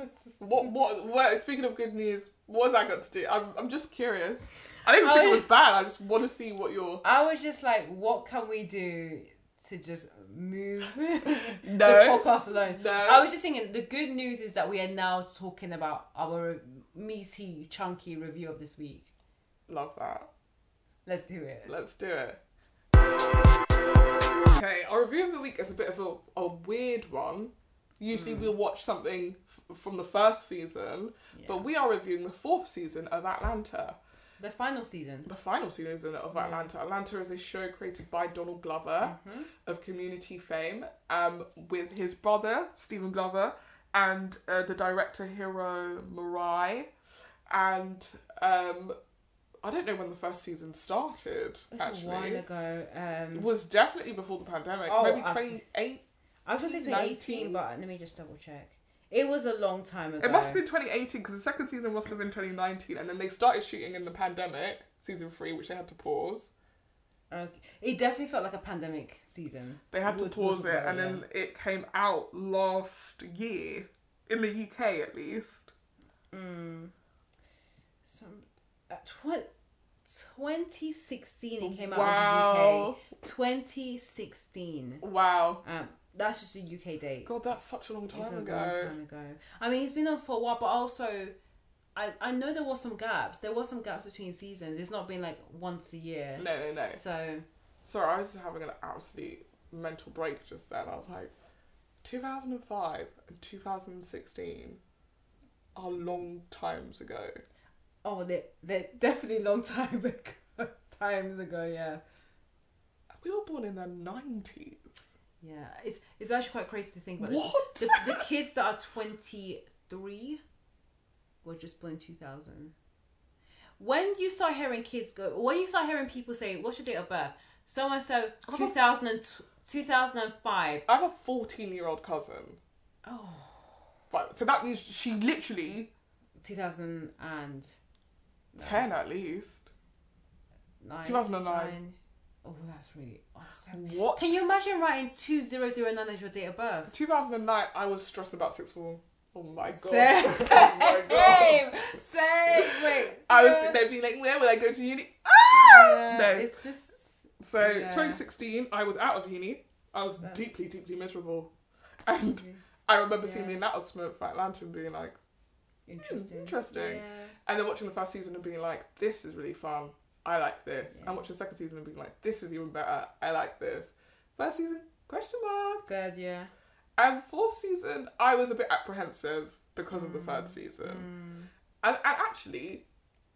What, what, what, speaking of good news, what has that got to do? I'm, I'm just curious. I didn't even think it was bad. I just want to see what your. I was just like, what can we do to just move No. the podcast alone? No. I was just thinking, the good news is that we are now talking about our meaty, chunky review of this week. Love that. Let's do it. Let's do it. Okay, our review of the week is a bit of a, a weird one. Usually we'll watch something f- from the first season, Yeah. but we are reviewing the fourth season of Atlanta. the final season. The final season of Yeah. Atlanta. Atlanta is a show created by Donald Glover Mhm. of Community fame, um, with his brother Stephen Glover and uh, the director Hiro Murai, and um, I don't know when the first season started. It's actually, a while ago. Um, it was definitely before the pandemic. Oh, Maybe twenty eight. I was gonna say 2018, but let me just double check. It was a long time ago. It must have been 2018 because the second season must have been 2019, and then they started shooting in the pandemic, season three, which they had to pause. Okay. It definitely felt like a pandemic season. They had to pause it, and then it came out last year in the UK at least. Mm. Some uh, tw- 2016 it came out in the UK. 2016. Wow! Um, that's just a UK date. God, that's such a long time It's a ago. long time ago. I mean, it's been on for a while, but also, I I know there was some gaps. There was some gaps between seasons. It's not been like once a year. No, no, no. So Sorry, I was just having an absolute mental break just then. I was like, 2005 and 2016 are long times ago. Oh, they they're definitely long time ago. Times ago, yeah. We were born in the 90s. Yeah, it's it's actually quite crazy to think about. What? The, the kids that are twenty three were just born in two thousand. When you start hearing kids go, when you start hearing people say, "What's your date of birth?" Someone said. 2000 and 2005. I have a 14 year old cousin. Oh, Right, so that means she literally 2000 and 10 at least. nine, 2009. Oh, that's really awesome. What? Can you imagine writing 2009 as your date of birth? 2009, I was stressed about sixth form. Oh my god. Same. oh my god. Same. Wait. I was yeah. sitting there being like, where will I go to uni? Ah! Yeah, No. It's just. So Yeah. 2016, I was out of uni. I was That's- deeply, deeply miserable. And I remember seeing the announcement for Atlanta and being like, Interesting. interesting. Yeah. and then watching the first season and being like, this is really fun. I like this. Yeah. And watching the second season and being like, this is even better. I like this. First season, question mark. Third year. And fourth season, I was a bit apprehensive because of the third season. And, and actually,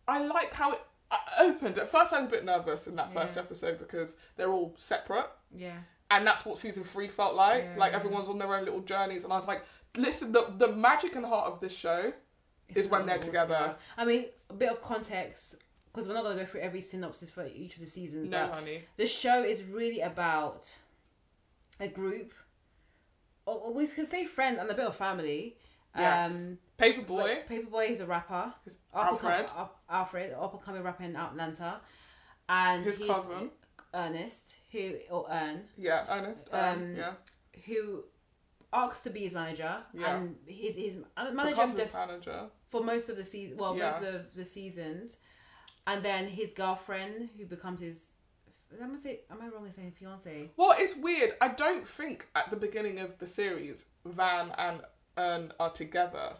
I like how it uh, opened. At first, I was a bit nervous in that first Yeah. episode because they're all separate. Yeah. And that's what season three felt like. Yeah. Like everyone's on their own little journeys. And I was like, listen, the, the magic and heart of this show is when not they're together. I mean, a bit of context because we're not going to go through every synopsis for each of the seasons. No, but honey. the show is really about a group, or we can say friends and a bit of family. Yes. Um, Paperboy. Paperboy is a rapper. His Alfred. up- Alfred, up and coming rapper in Atlanta, and His he's cousin. Ernest, who or Ern, Yeah, Ernest. Um, Um, yeah. who asks to be his manager, Yeah. and his his manager Becomes his the manager. For most of the season, well, most of the seasons, and then his girlfriend who becomes his. Am I say? Am I wrong in saying fiance? Well, it's weird. I don't think at the beginning of the series Van and Ern are together.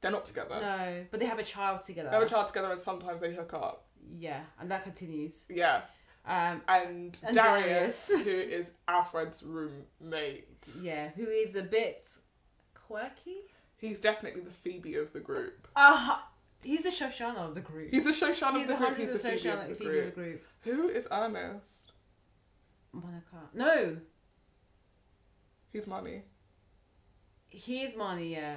They're not together. No, but they have a child together. They have a child together and sometimes they hook up. Yeah, and that continues. Yeah. Um, And, And Darius, Darius. who is Alfred's roommate. yeah, who is a bit quirky. He's definitely the Phoebe of the group. Uh he's the Shoshanna of the group. He's the Shoshanna He's of the group. He's the Phoebe Shoshanna of the Phoebe of the group. group. Who is Ernest? Monica. No, He's money. he is Marnie. Yeah.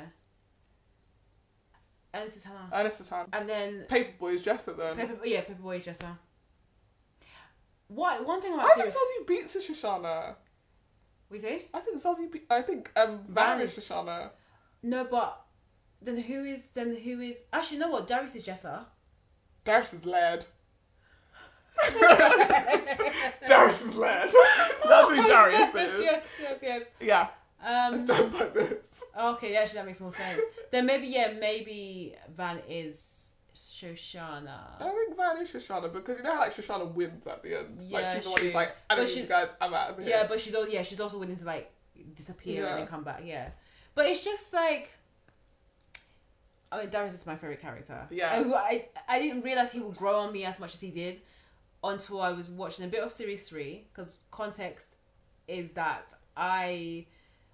This is Hannah. Ernest is Han. And then Paperboy is Jessa then. Paper, yeah, Paperboy is Jessa. What one thing about I think? Zazie Beetz Shoshanna. We see. I think Zazie. Be- I think um Van, Van is- Shoshanna. No, but then who is then who is actually? You know what? Darius is Jessa. Darius is Laird. Darius is Laird. That's who Darius is. yes, yes, yes. Yeah. Let's Um, talk about this. okay, yeah, actually that makes more sense. then maybe yeah, maybe Van is Shoshanna. I think Van is Shoshanna because you know how like Shoshanna wins at the end. like Yeah, she's the one who's like, I don't But need you guys, I'm out of here. Yeah, but she's also yeah, she's also willing to like disappear Yeah. and then come back. Yeah, but it's just like. I mean, Darius is my favorite character. Yeah. I, I, I didn't realize he would grow on me as much as he did until I was watching a bit of series three. Because context is that I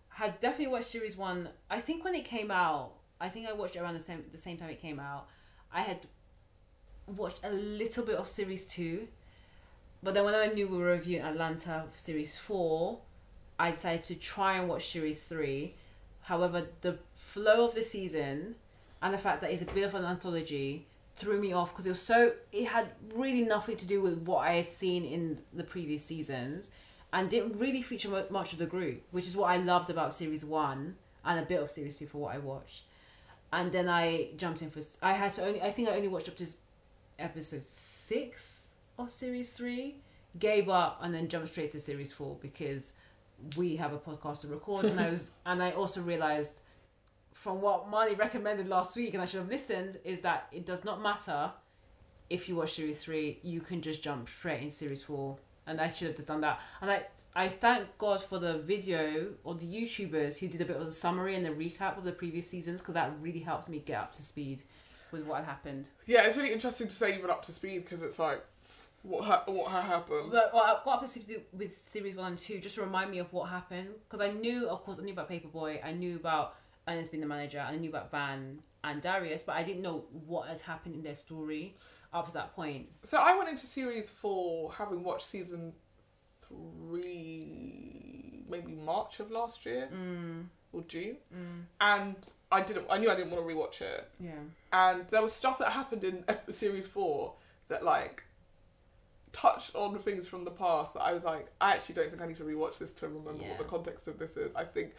had definitely watched series one. I think when it came out, I think I watched it around the same the same time it came out. I had watched a little bit of series two, but then when I knew we were reviewing Atlanta series four, I decided to try and watch series three. However, the flow of the season and the fact that it's a bit of an anthology threw me off because it was so it had really nothing to do with what I had seen in the previous seasons and didn't really feature much of the group, which is what I loved about series one and a bit of series two for what I watched. And then I jumped in for I had to only I think I only watched up to episode six of series three, gave up and then jumped straight to series four because we have a podcast to record and I was and I also realized from what Marnie recommended last week and I should have listened is that it does not matter if you watch series three, you can just jump straight in series four. And I should have just done that. And I I thank God for the video or the YouTubers who did a bit of a summary and the recap of the previous seasons because that really helps me get up to speed with what happened. Yeah, it's really interesting to say even up to speed because it's like, what ha- what ha- happened? But well, I got up with series one and two just to remind me of what happened because I knew, of course, I knew about Paperboy, I knew about Ernest being the manager, and I knew about Van and Darius, but I didn't know what had happened in their story up to that point. So I went into series four having watched season three, maybe March of last year Mm, or June, mm, and I didn't. I knew I didn't want to rewatch it, yeah. and there was stuff that happened in series four that like touched on things from the past that I was like, I actually don't think I need to rewatch this to remember Yeah. what the context of this is. I think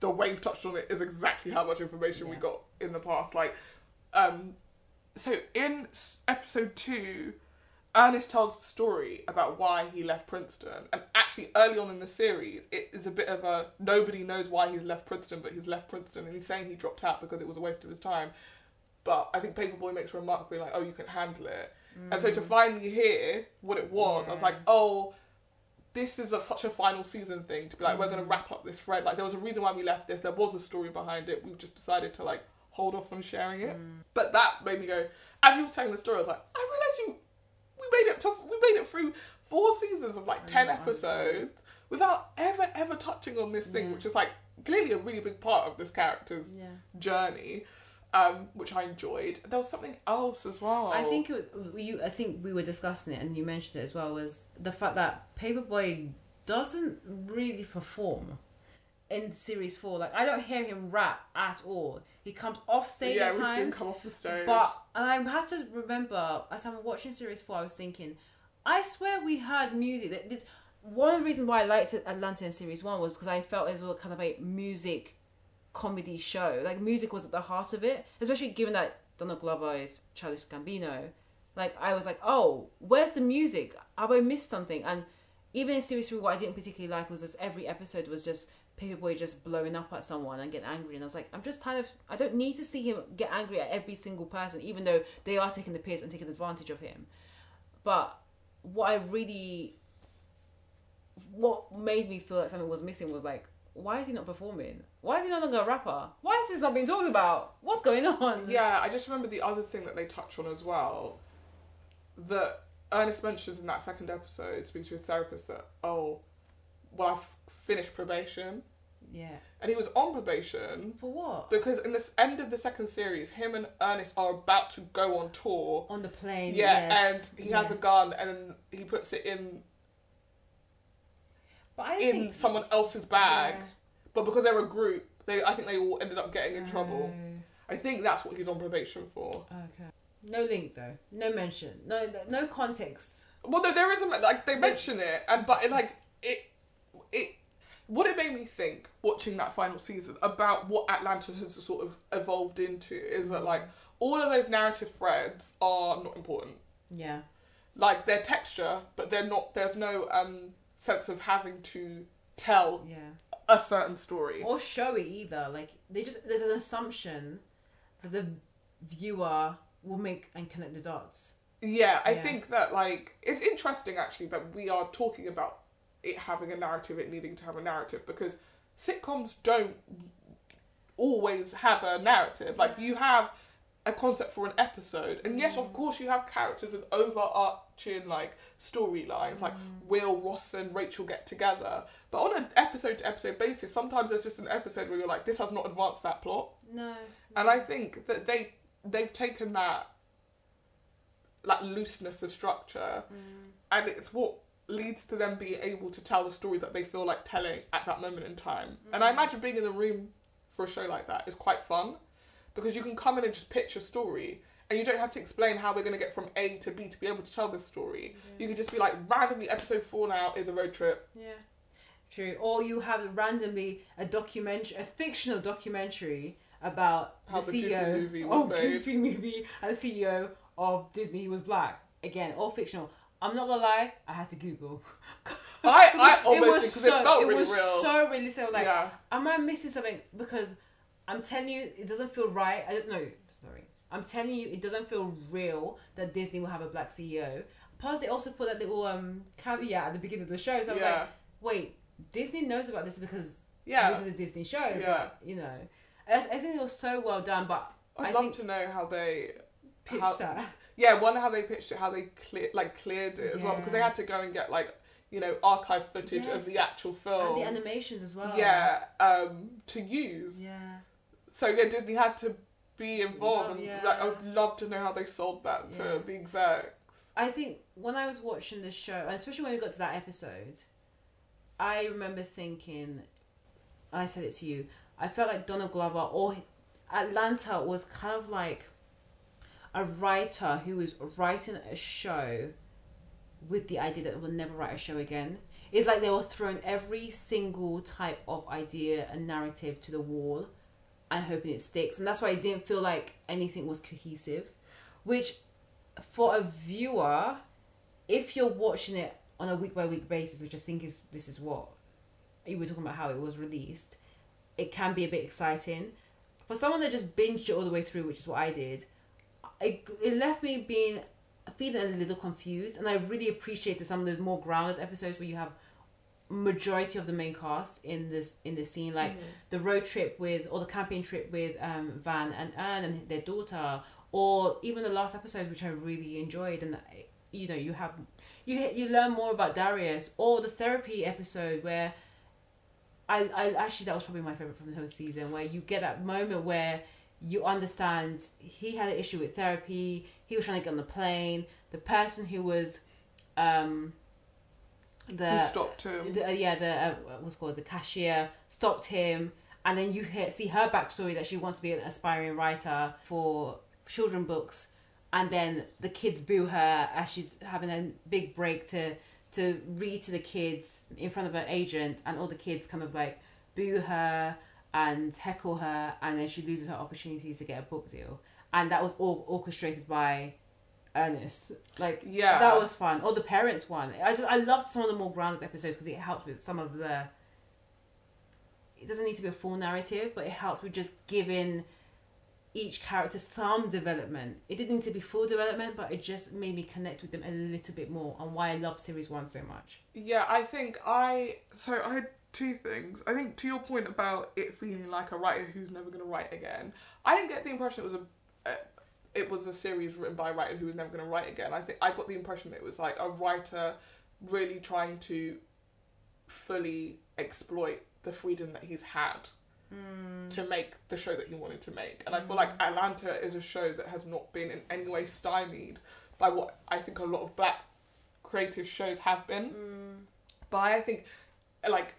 the way we've touched on it is exactly how much information we got in the past. Like, um, so in episode two, Ernest tells the story about why he left Princeton, and actually early on in the series, it is a bit of a nobody knows why he's left Princeton, but he's left Princeton, and he's saying he dropped out because it was a waste of his time. But I think Paperboy makes a remark being like, "Oh, you can handle it," and so to finally hear what it was, I was Mm. Like, "Oh." This is a, such a final season thing to be like, we're going to Mm. wrap up this thread. Like, there was a reason why we left this. There was a story behind it. We've just decided to like hold off on sharing it. Mm. But that made me go. As he was telling the story, I was like, I realized you, we made it. To, we made it through four seasons of like ten Mm, episodes without ever ever touching on this thing, Yeah. which is like clearly a really big part of this character's Yeah. journey, um, which I enjoyed. There was something else as well. I think it, you. I think we were discussing it, and you mentioned it as well. Was the fact that Paperboy doesn't really perform in series four. Like I don't hear him rap at all. He comes off stage yeah, at we've seen him come off the stage. but and I have to remember as I'm watching series four, I was thinking, I swear we heard music. That this, one reason why I liked Atlanta in series one was because I felt it was kind of a music comedy show. Like music was at the heart of it, especially given that Donald Glover is Charles Gambino. Like I was like, oh, where's the music? Have I missed something? And even in series three, what I didn't particularly like was just every episode was just Paperboy just blowing up at someone and getting angry. And I was like, I'm just kind of, I don't need to see him get angry at every single person, even though they are taking the piss and taking advantage of him. But what I really, what made me feel like something was missing was like, why is he not performing? Why is he no longer a rapper? Why is this not being talked about? What's going on? Yeah, I just remember the other thing that they touch on as well that Ernest mentions in that second episode, speaking to his therapist, that, oh, well, I've finished probation. Yeah. And he was on probation For what? because in this end of the second series, him and Ernest are about to go on tour. On the plane. Yeah, yes. and he has a gun and he puts it in in think someone else's bag, Yeah. but because they're a group, they I think they all ended up getting in trouble. I think that's what he's on probation for. Okay. No link though. No mention. No no, no context. Well, no, there isn't like they mention it, and but it, like it, it. What it made me think watching that final season about what Atlanta has sort of evolved into is that like all of those narrative threads are not important. Yeah. Like their texture, but they're not. There's no um sense of having to tell Yeah. a certain story. Or show it either. Like they just there's an assumption that the viewer will make and connect the dots. Yeah, I Yeah. think that like it's interesting actually that we are talking about it having a narrative, it needing to have a narrative because sitcoms don't always have a narrative. Like you have a concept for an episode, and yes, of mm. course, you have characters with overarching like storylines, like mm. Will, Ross, and Rachel get together. But on an episode to episode basis, sometimes there's just an episode where you're like, this has not advanced that plot. No. And I think that they they've taken that like looseness of structure mm. and it's what leads to them being able to tell the story that they feel like telling at that moment in time. And I imagine being in a room for a show like that is quite fun because you can come in and just pitch a story and you don't have to explain how we're going to get from A to B to be able to tell this story. Mm-hmm. You can just be like randomly episode 4 now is a road trip. Yeah. True. Or you have randomly a documentary, a fictional documentary about How the the CEO movie was of made. Goofy movie and the CEO of Disney he was black. Again, all fictional. I'm not gonna lie, I had to Google. I I it almost was because so, it felt it really was real. so realistic. I was like, yeah. am I missing something? Because I'm telling you, it doesn't feel right. I don't know. Sorry, I'm telling you, it doesn't feel real that Disney will have a black CEO. Plus, they also put that little um caveat at the beginning of the show. So I was yeah. like, wait, Disney knows about this because yeah. this is a Disney show. Yeah. But, you know, I, I think it was so well done. But I'd I love to know how they pitched How- that. Yeah, one how they pitched it, how they clear like cleared it as well, because they had to go and get like you know archive footage Yes. of the actual film And the animations as well. yeah, um, to use. Yeah. So yeah, Disney had to be involved, Love- and yeah. like, I'd love to know how they sold that to the execs. I think when I was watching the show, especially when we got to that episode, I remember thinking, and I said it to you, I felt like Donald Glover or Atlanta was kind of like a writer who was writing a show with the idea that they would never write a show again. It's like they were throwing every single type of idea and narrative to the wall and hoping it sticks. And that's why it didn't feel like anything was cohesive. Which, for a viewer, if you're watching it on a week by week basis, which I think is this is what you were talking about how it was released, it can be a bit exciting. For someone that just binged it all the way through, which is what I did, it, it left me being feeling a little confused, and I really appreciated some of the more grounded episodes where you have majority of the main cast in this in the scene, like the road trip with or the camping trip with um, Van and Ern and their daughter, or even the last episode which I really enjoyed, and you know you have you you learn more about Darius, or the therapy episode where I I actually that was probably my favorite from the whole season, where you get that moment where you understand he had an issue with therapy, he was trying to get on the plane, the person who was um the Who stopped him? the, uh, yeah, the uh, what's called? The cashier stopped him, and then you hear, see her backstory that she wants to be an aspiring writer for children books, and then the kids boo her as she's having a big break to to read to the kids in front of an agent, and all the kids kind of like boo her and heckle her, and then she loses her opportunities to get a book deal, and that was all orchestrated by Ernest. Like Yeah. that was fun. Or the parents one. I just I loved some of the more grounded episodes because it helped with some of the. It doesn't need to be a full narrative, but it helped with just giving each character some development. It didn't need to be full development, but it just made me connect with them a little bit more and why I love series one so much. Yeah, I think I so I had two things. I think to your point about it feeling like a writer who's never going to write again. I didn't get the impression it was a, a it was a series written by a writer who was never going to write again. I think I got the impression that it was like a writer really trying to fully exploit the freedom that he's had hmm. to make the show that he wanted to make. And I feel like hmm. Atlanta is a show that has not been in any way stymied by what I think a lot of black creative shows have been. Hmm. But I think like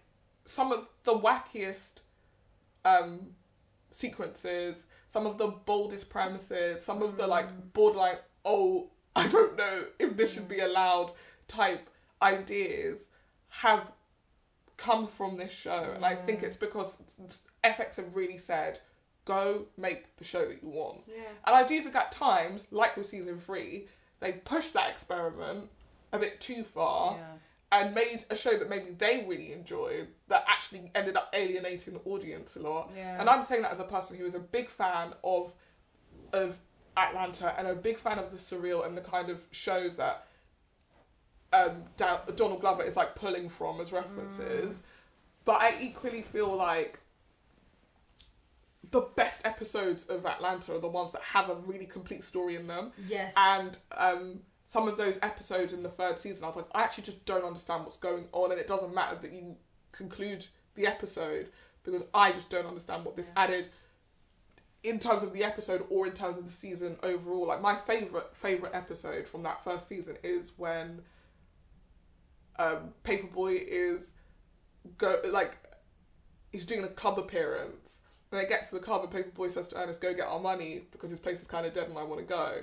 some of the wackiest um sequences, some of the boldest premises, some of the like mm. borderline oh I don't know if this should be mm. allowed type ideas have come from this show, and I think it's because FX have really said go make the show that you want. Yeah. And I do think at times, like with season three, they pushed that experiment a bit too far Yeah. And made a show that maybe they really enjoyed that actually ended up alienating the audience a lot. Yeah. And I'm saying that as a person who is a big fan of of Atlanta and a big fan of the surreal and the kind of shows that um, Donald Glover is like pulling from as references. But I equally feel like the best episodes of Atlanta are the ones that have a really complete story in them. Yes. And um, some of those episodes in the third season, I was like, I actually just don't understand what's going on, and it doesn't matter that you conclude the episode because I just don't understand what this Yeah. added in terms of the episode or in terms of the season overall. Like my favorite favorite episode from that first season is when um, Paperboy is go like he's doing a club appearance. And it gets to the club and Paperboy says to Ernest, go get our money because his place is kind of dead and I want to go.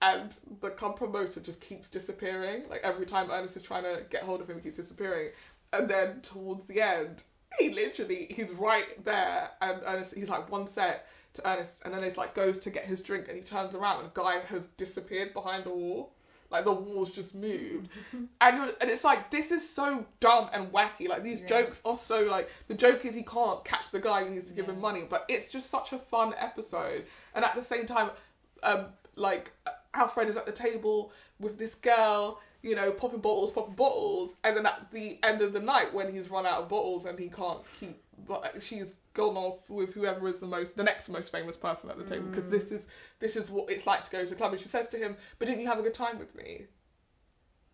And the club promoter just keeps disappearing. Like every time Ernest is trying to get hold of him, he keeps disappearing. And then towards the end, he literally, he's right there. And Ernest, he's like one set to Ernest. And then Ernest like goes to get his drink and he turns around and guy has disappeared behind a wall. Like the wall's just moved. and, and it's like, this is so dumb and wacky. Like these Yeah. jokes are so like, the joke is he can't catch the guy who needs to give him money. But it's just such a fun episode. And at the same time, um, like Alfred is at the table with this girl, you know, popping bottles, popping bottles, and then at the end of the night when he's run out of bottles and he can't keep, but she's gone off with whoever is the most, the next most famous person at the table because mm. this is this is what it's like to go to a club. And she says to him, "But didn't you have a good time with me?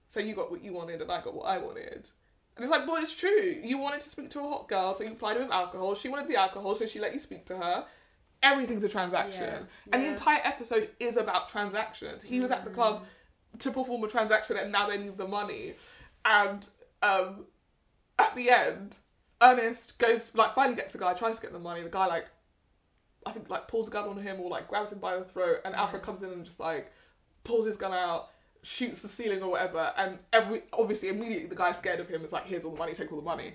So you got what you wanted and I got what I wanted." And it's like, well, it's true. You wanted to speak to a hot girl, so you applied with alcohol. She wanted the alcohol, so she let you speak to her. Everything's a transaction. Yeah. And the entire episode is about transactions. He was at the club to perform a transaction and now they need the money. And um, at the end, Ernest goes, like, finally gets the guy, tries to get the money. The guy, like, I think, like, pulls a gun on him or, like, grabs him by the throat. And Alfred comes in and just, like, pulls his gun out, shoots the ceiling or whatever. And every, obviously, immediately the guy's scared of him. Is like, here's all the money, take all the money.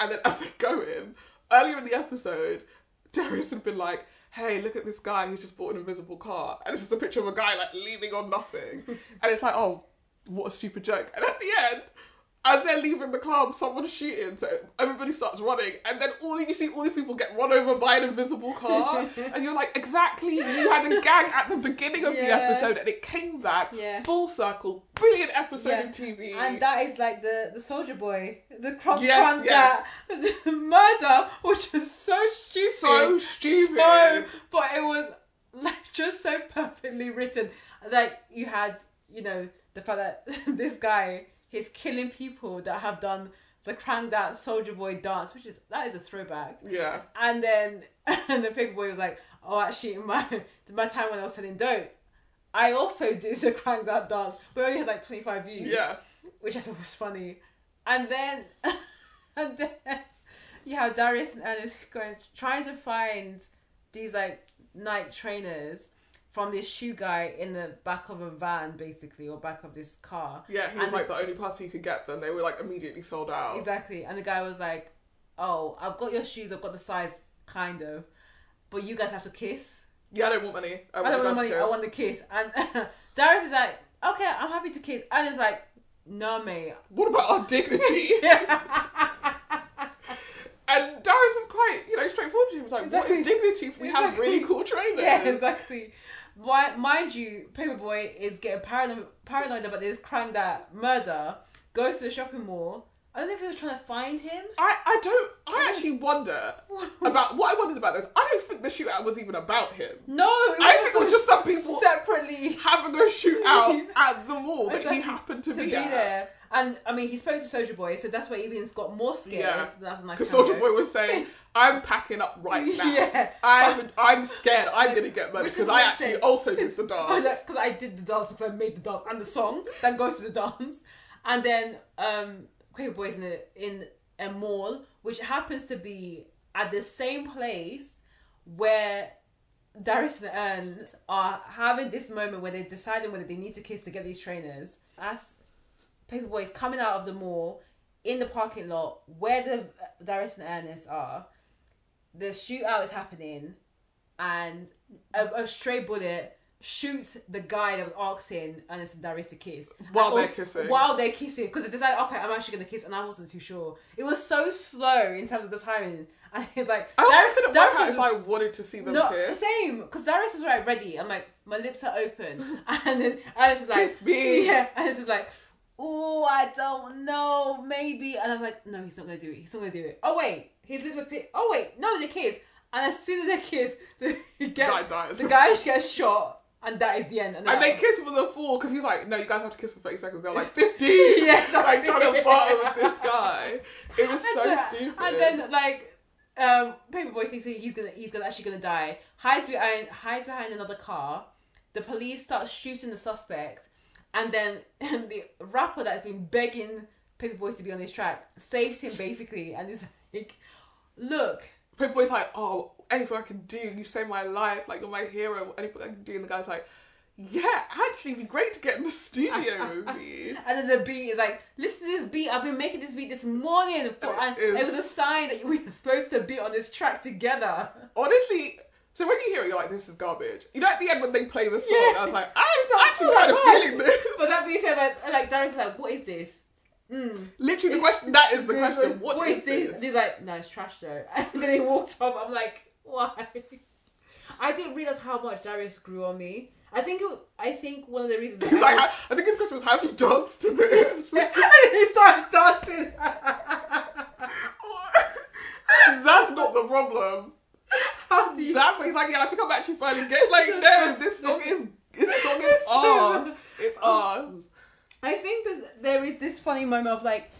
And then as they go in, earlier in the episode, Darius had been like, hey, look at this guy, he's just bought an invisible car. And it's just a picture of a guy like leaning on nothing. and it's like, oh, what a stupid joke. And at the end, as they're leaving the club, someone's shooting, so everybody starts running, and then all you see all these people get run over by an invisible car, and you're like, exactly, you had a gag at the beginning of the episode, and it came back Yeah. full circle, brilliant episode Yeah. of TV. And that is like the the soldier boy, the crank Yes, yeah. that murder, which is so stupid. so stupid. So- but it was like just so perfectly written. Like you had, you know, the fact that this guy he's killing people that have done the crank that soldier boy dance, which is that is a throwback. yeah. And then and the paper boy was like, oh, actually, in my my time when I was selling dope, I also did the crank that dance, but only had like twenty five views Yeah. which I thought was funny. And then, and then you have Darius and Ernest going trying to find these like night trainers from this shoe guy in the back of a van, basically, or back of this car. Yeah, he was And- like the only person who could get them. They were like immediately sold out. Exactly. And the guy was like, "Oh, I've got your shoes. I've got the size, kind of, but you guys have to kiss. Yeah, I don't want money. I, I don't want the the money. I want the kiss." And Darius is like, "Okay, I'm happy to kiss," and it's like, "No, mate." What about our dignity? Darius is quite, you know, straightforward. He was like, Exactly. "What is dignity if we have Exactly. really cool trainers?" Yeah, exactly. Why, mind you, Paperboy is getting paranoid, paranoid about this crank that murder. Goes to the shopping mall. I don't know if he was trying to find him. I, I don't. I actually wonder about what I wondered about this. I don't think the shootout was even about him. No, it I think it was just some people separately having a shootout at the mall that he happened to, to be, be there. And I mean, he spoke to Soldier Boy, so that's why Evian's got more scared. Yeah. A Because cameo. Soldier Boy was saying, "I'm packing up right now. Yeah. I'm I'm scared. I'm gonna get murdered because I actually sense. also did the dance." because I did the dance because I made the dance and the song that goes to the dance, and then um, Quaver Boy's in the, in a mall, which happens to be at the same place where Darius and Ernest are having this moment where they're deciding whether they need to kiss to get these trainers. As Paperboy is coming out of the mall in the parking lot where the uh, Darius and Ernest are, the shootout is happening, and a, a stray bullet shoots the guy that was asking Ernest and Darius to kiss While Or- they're kissing. While they're kissing, because they decided, okay, I'm actually gonna kiss, and I wasn't too sure. It was so slow in terms of the timing, and it's like I Darius- couldn't Darius out was- if I wanted to see them no, kiss. same. Because Darius was right ready. I'm like, my lips are open, and then Alice is like, Kiss me. Yeah, Alice is like, oh, I don't know, maybe. And I was like, no, he's not gonna do it. He's not gonna do it. Oh wait, his are pit. Oh wait, no, they kiss. And as soon as the he gets, Guy dies. the guy gets shot, and that is the end. And, And they kiss for the four because he's like, no, you guys have to kiss for 30 seconds. They're like, 15! Yeah, like, trying to partner with this guy. It was so stupid. And then like um Paperboy thinks he's gonna he's gonna actually gonna die. Hides behind hides behind another car. The police start shooting the suspect, and then and the rapper that's been begging Paperboy to be on his track saves him basically, and is like, "Look, Paperboy's like, oh, anything I can do, you saved my life, like, you're my hero, anything I can do. And the guy's like, yeah, actually, it'd be great to get in the studio me. And then the beat is like, listen to this beat. I've been making this beat this morning, for, and It it was a sign that we were supposed to be on this track together. Honestly, so when you hear it, you're like, this is garbage. You know, at the end when they play the song, Yeah. I was like, I'm actually all kind of that feeling this. But that being said, like, like Darius is like, what is this? Mm. Literally, the question, that is the question. what is this? And he's like, no, it's trash though. And then he walked off. I'm like, why? I didn't realize how much Darius grew on me. I think it, I think one of the reasons. He's like, I, I think his question was, how do you dance to this? he started dancing. That's not the problem. How do you? That's he's like, yeah, I think I'm actually finally getting like there. This song is this song is ours. It's ours. I think there's there is this funny moment of like,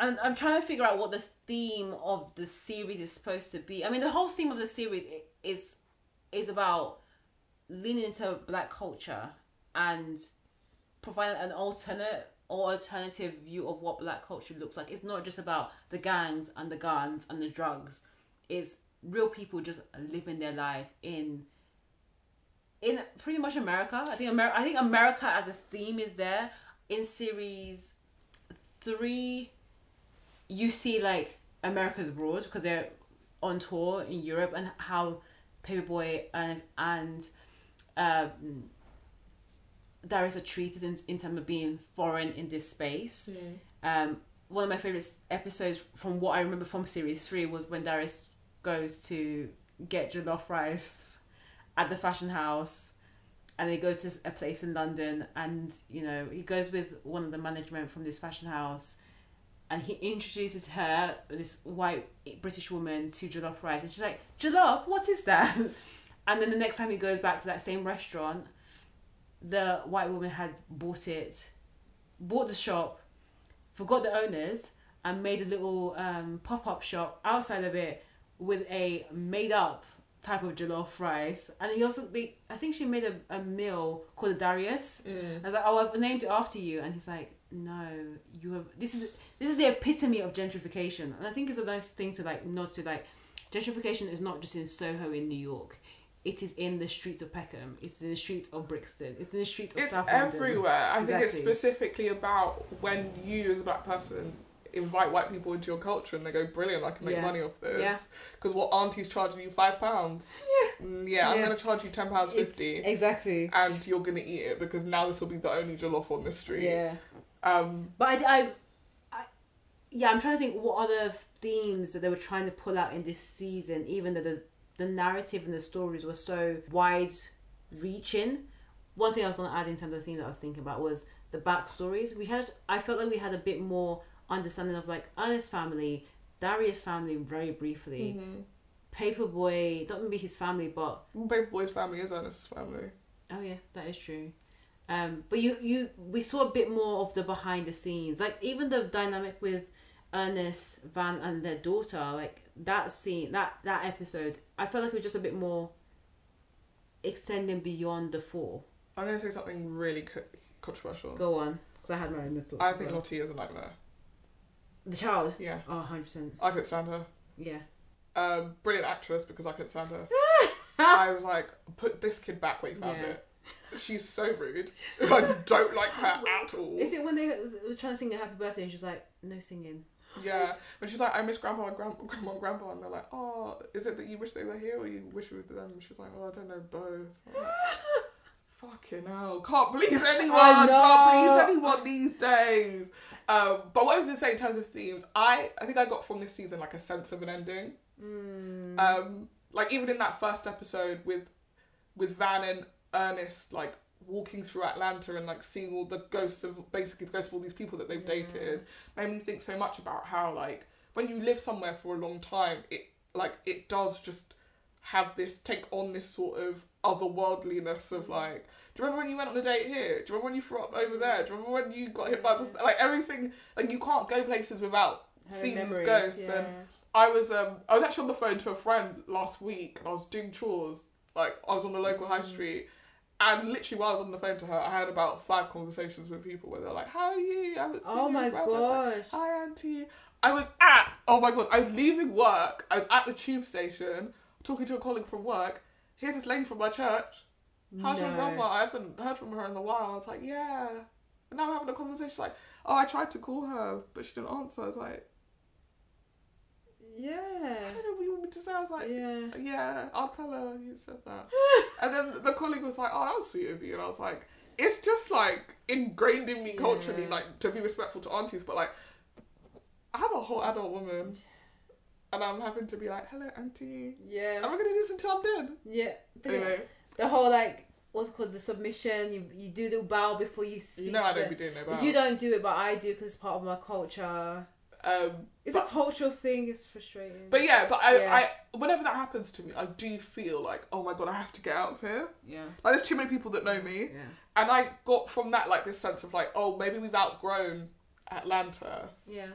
and I'm trying to figure out what the theme of the series is supposed to be. I mean, the whole theme of the series is is about leaning into black culture and providing an alternate or alternative view of what black culture looks like. It's not just about the gangs and the guns and the drugs. It's real people just living their life in in pretty much America. I think America. I think America as a theme is there in series three. You see like America's abroad because they're on tour in Europe and how Paperboy and and um, Darius are treated in, in terms of being foreign in this space. Um, one of my favorite episodes from what I remember from series three was when Darius goes to get jollof rice at the fashion house and they go to a place in London and you know he goes with one of the management from this fashion house and he introduces her this white British woman to jollof rice and she's like jollof? What is that? And then the next time he goes back to that same restaurant the white woman had bought it bought the shop forgot the owners and made a little um, pop-up shop outside of it with a made up type of jollof rice. And he also they, I think she made a, a meal called a Darius. Mm. I was like oh I've named it after you. And he's like no you have this is this is the epitome of gentrification. And I think it's a nice thing to like not to like gentrification is not just in Soho in New York. It is in the streets of Peckham. It's in the streets of Brixton. It's in the streets of It's South London. everywhere. I think it's specifically about when you, as a black person, invite white people into your culture and they go, brilliant, I can make Yeah. money off this. Yeah. Because what auntie's charging you five pounds? Yeah. yeah, I'm going to charge you ten pounds fifty, exactly and you're going to eat it because now this will be the only jollof on the street. yeah Um, But I, I, I, yeah, I'm trying to think what other themes that they were trying to pull out in this season, even though the, the narrative and the stories were so wide reaching. One thing I was going to add in terms of the theme that I was thinking about was the backstories. We had, I felt like we had a bit more understanding of like Ernest's family, Darius' family very briefly, mhm. Paperboy, not maybe his family, but Paperboy's family is Ernest's family. Oh yeah, that is true. Um, but you you we saw a bit more of the behind the scenes, like even the dynamic with Ernest Van and their daughter, like that scene, that that episode. I felt like it was just a bit more extending beyond the four. I'm to say something really co- controversial. Go on, because I had my own thoughts. I think well. Lottie is a nightmare. The child. Yeah, Oh, 100 percent. I couldn't stand her. Yeah. Um, brilliant actress because I couldn't stand her. I was like, put this kid back where you found Yeah. it. She's so rude. I don't like her at all. Is it when they were trying to sing a happy birthday and she was like, no singing? Yeah, when she's like, I miss grandpa and grandpa, grandma and grandpa, and they're like, oh, is it that you wish they were here or you wish you were with them? She's like, well, I don't know, both. Fucking hell, can't please anyone, can't please anyone these days. Um, but what I was gonna say in terms of themes, I I think I got from this season like a sense of an ending. Mm. Um, like even in that first episode with with Van and Ernest like walking through Atlanta and like seeing all the ghosts of basically the ghosts of all these people that they've Yeah. dated made me think so much about how like when you live somewhere for a long time it like it does just have this take on this sort of otherworldliness of like do you remember when you went on a date here? Do you remember when you threw up over there? Do you remember when you got hit by a bus? Like everything, like you can't go places without Her seeing these ghosts. yeah. And I was um I was actually on the phone to a friend last week and I was doing chores. Like I was on the local high Mm. street and literally while I was on the phone to her I had about five conversations with people where they're like, How are you? I haven't seen Oh you my in forever." I like. Hi auntie. I was at oh my god, I was leaving work, I was at the tube station, talking to a colleague from work. Here's this lady from my church. How's your grandma? I haven't heard from her in a while. I was like, Yeah. And now we're having a conversation She's like, Oh, I tried to call her, but she didn't answer. I was like, yeah. I don't know what you want me to say. I was like, Yeah. yeah, I'll tell her you said that. and then the colleague was like, oh, that was sweet of you. And I was like, it's just like ingrained in me culturally, Yeah. like to be respectful to aunties, but like, I'm a whole adult woman. And I'm having to be like, hello, auntie. Yeah. Am I going to do this until I'm dead? Yeah. But Anyway, The whole like what's it called the submission. You you do the bow before you speak. you know I don't be doing no bows. You don't do it, but I do because it's part of my culture. Um, It's a cultural thing. It's frustrating. but yeah, but I, Yeah. I, whenever that happens to me, I do feel like, oh my god, I have to get out of here. yeah. Like, there's too many people that know me. Yeah. And I got from that like this sense of like, oh, maybe we've outgrown Atlanta. Yeah.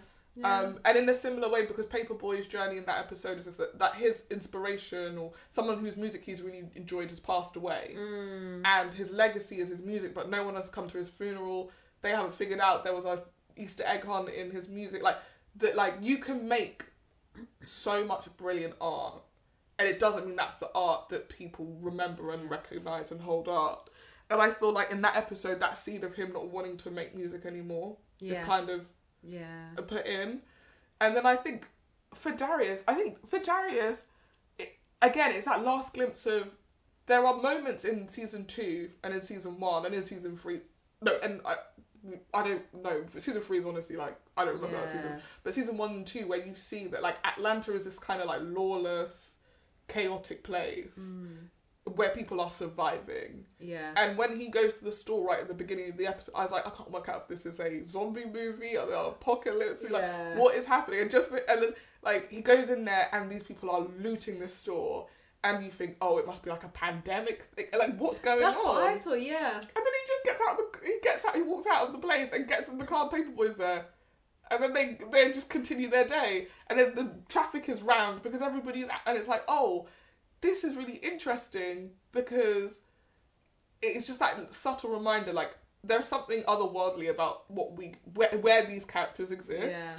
Um, and in a similar way, because Paperboy's journey in that episode is, is that, that his inspiration or someone whose music he's really enjoyed has passed away, Mm. and his legacy is his music, but no one has come to his funeral. They haven't figured out there was a Easter egg hunt in his music. Like that, like you can make so much brilliant art, and it doesn't mean that's the art that people remember and recognize and hold up. And I feel like in that episode, that seed of him not wanting to make music anymore is kind of Yeah. put in. And then I think for Darius, I think for Darius, it, again, it's that last glimpse of. There are moments in season two and in season one and in season three. No, and I, I don't know. Season three is honestly like I don't remember that season. But season one and two, where you see that like Atlanta is this kind of like lawless, chaotic place Mm. Where people are surviving. Yeah. And when he goes to the store right at the beginning of the episode, I was like, I can't work out if this is a zombie movie or the apocalypse. Like, what is happening? And just and then like he goes in there and these people are looting the store, and you think, oh, it must be like a pandemic. Thing. Like, what's going That's on? what I thought. Yeah. And then he just gets out. The, he gets out. He walks out of the place and gets in the car. Paperboy's there. And then they they just continue their day, and then the traffic is round because everybody's and it's like, oh, this is really interesting because it's just that subtle reminder, like there's something otherworldly about what we where, where these characters exist, Yeah.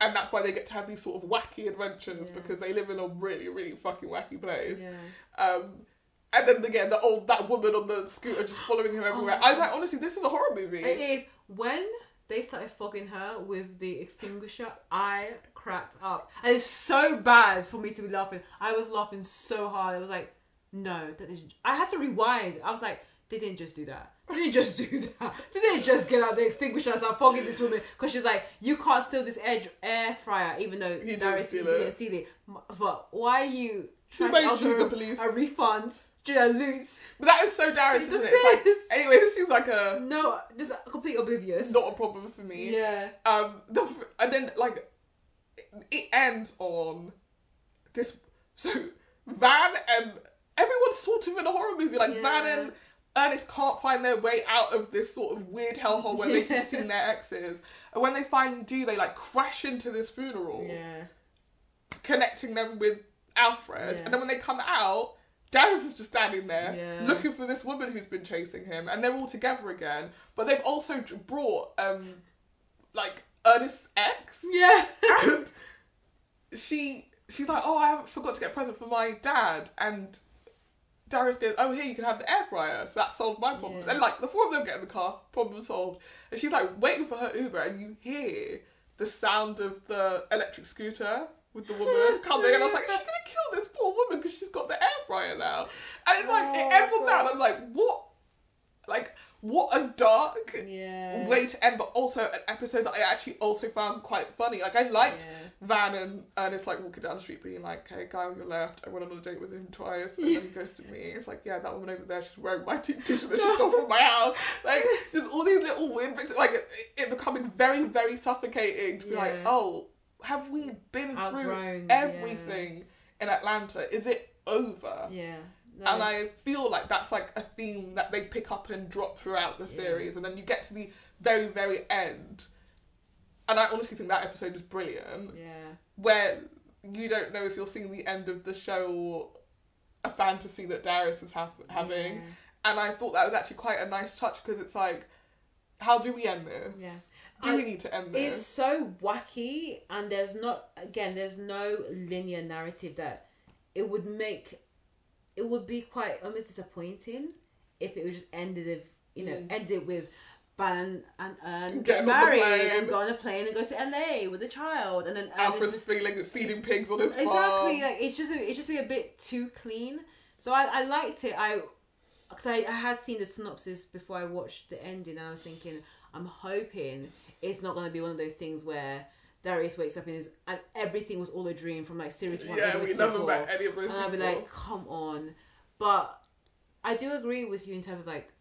and that's why they get to have these sort of wacky adventures Yeah. because they live in a really really fucking wacky place. Yeah. Um, and then again, the old that woman on the scooter just following him everywhere. I was like, honestly, this is a horror movie. It is when they started fogging her with the extinguisher. I cracked up, and it's so bad for me to be laughing. I was laughing so hard. I was like, no, that is. I had to rewind. I was like, they didn't just do that. They didn't just do that. They didn't just get out the extinguisher and start fogging this woman because she's was like, you can't steal this air air fryer, even though He didn't steal didn't it. steal it. But why are you trying to offer police? a refund? You? But that is so Darius, isn't it? It's like, anyway, this seems like a No, just complete oblivious. not a problem for me. Yeah. Um, the and then like it ends on this. So Van and everyone's sort of in a horror movie. Like Yeah. Van and Ernest can't find their way out of this sort of weird hellhole where they Yeah. keep seeing their exes, and when they finally do, they like crash into this funeral, Yeah. connecting them with Alfred. Yeah. And then when they come out. Darius is just standing there Yeah. looking for this woman who's been chasing him, and they're all together again. But they've also brought um, like Ernest's ex. Yeah. and she she's like, oh, I haven't forgot to get a present for my dad, and Darius goes, oh, here you can have the air fryer, so that solved my problems. Yeah. And like the four of them get in the car, problem solved, and she's like waiting for her Uber, and you hear the sound of the electric scooter. With the woman coming, and I was like, she's gonna kill this poor woman because she's got the air fryer now. And it's like, it Oh, ends on that, and I'm like, what? Like, what a dark Yeah. way to end, but also an episode that I actually also found quite funny. Like I liked Yeah. Van and Ernest like walking down the street being like, "Hey, guy on your left, I went on a date with him twice, and then he ghosted me." It's like, yeah, that woman over there, she's wearing my t- t-shirt that she stole from my house. Like, just all these little weird bits, like it, it becoming very, very suffocating to be like, oh, have we been through Outgrown, everything in Atlanta? Is it over? Yeah. And No, I feel like that's like a theme that they pick up and drop throughout the Yeah. series, and then you get to the very, very end. And I honestly think that episode is brilliant, Yeah. where you don't know if you're seeing the end of the show or a fantasy that Darius is hap- having. Yeah. And I thought that was actually quite a nice touch because it's like, how do we end this? Yeah. Do I- we need to end It's so wacky, and there's not again. There's no linear narrative that it would make. It would be quite almost disappointing if it was just ended with you know Mm. ended with Van and Ern get married and go on a plane and go to LA with a child, and then Alfred's is- feeling feeding pigs on his farm. exactly like it's just it's just be a bit too clean. So I, I liked it. I because I, I had seen the synopsis before I watched the ending, and I was thinking I'm hoping it's not going to be one of those things where Darius wakes up and, is, and everything was all a dream from like series one. Yeah, we never met any of those And I'd be like, come on. But I do agree with you in terms of like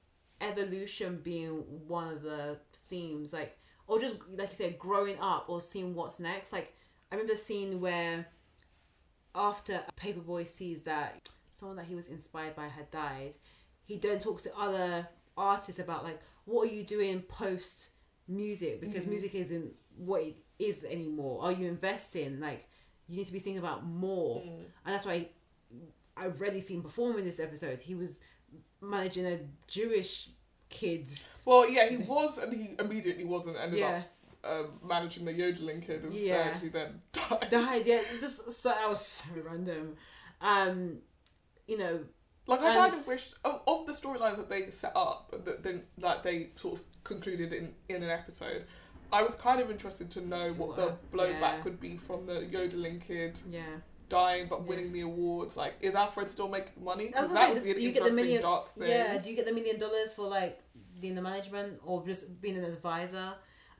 evolution being one of the themes, like or just like you said, growing up or seeing what's next. Like I remember the scene where after Paperboy sees that someone that he was inspired by had died, he then talks to other artists about like what are you doing post music because Mhm. music isn't what it is anymore. Are you investing? Like you need to be thinking about more, Mm. and that's why I've rarely seen perform in this episode. He was managing a Jewish kid. Well, yeah, he was, and he immediately wasn't. Ended Yeah, up um, managing the yodeling kid instead, Yeah. who then died. died. Yeah, just so that was so random. Um, you know, Like I kind of wish of, of the storylines that they set up that then like they sort of concluded in in an episode. I was kind of interested to know what the blowback yeah. would be from the yodeling kid yeah. dying but Yeah. winning the awards. Like, is Alfred still making money? I was 'Cause gonna that say, would be an do you get the interesting million- dark thing. Yeah, do you get the million dollars for like being the management or just being an advisor?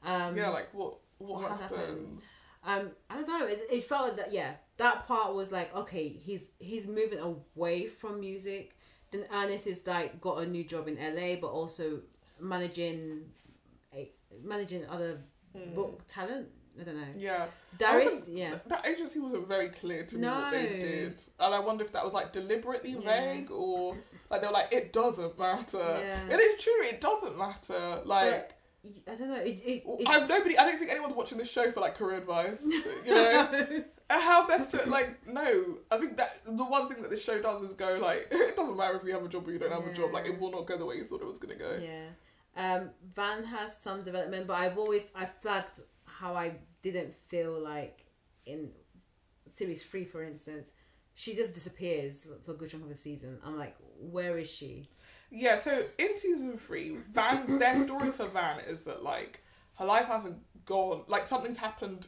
Um, yeah, like what what, what happens? happens? um, I don't know. It, it felt like that. Yeah, that part was like okay. He's he's moving away from music. Then Ernest is like got a new job in LA, but also managing, a, managing other Mm. book talent. I don't know. Yeah. Darius, yeah, That agency wasn't very clear to me what they did. And I wonder if that was like deliberately Yeah. vague or like they were like, it doesn't matter. Yeah. It's true, it doesn't matter. Like I don't know. It, it, it I've nobody I don't think anyone's watching this show for like career advice. You know? How best to like no. I think that the one thing that this show does is go like it doesn't matter if you have a job or you don't have a job, like it will not go the way you thought it was gonna go. Yeah. Um, Van has some development, but I've always I flagged how I didn't feel like in series three, for instance, she just disappears for a good chunk of the season. I'm like, where is she? Yeah, so in season three, Van their story for Van is that like her life hasn't gone like something's happened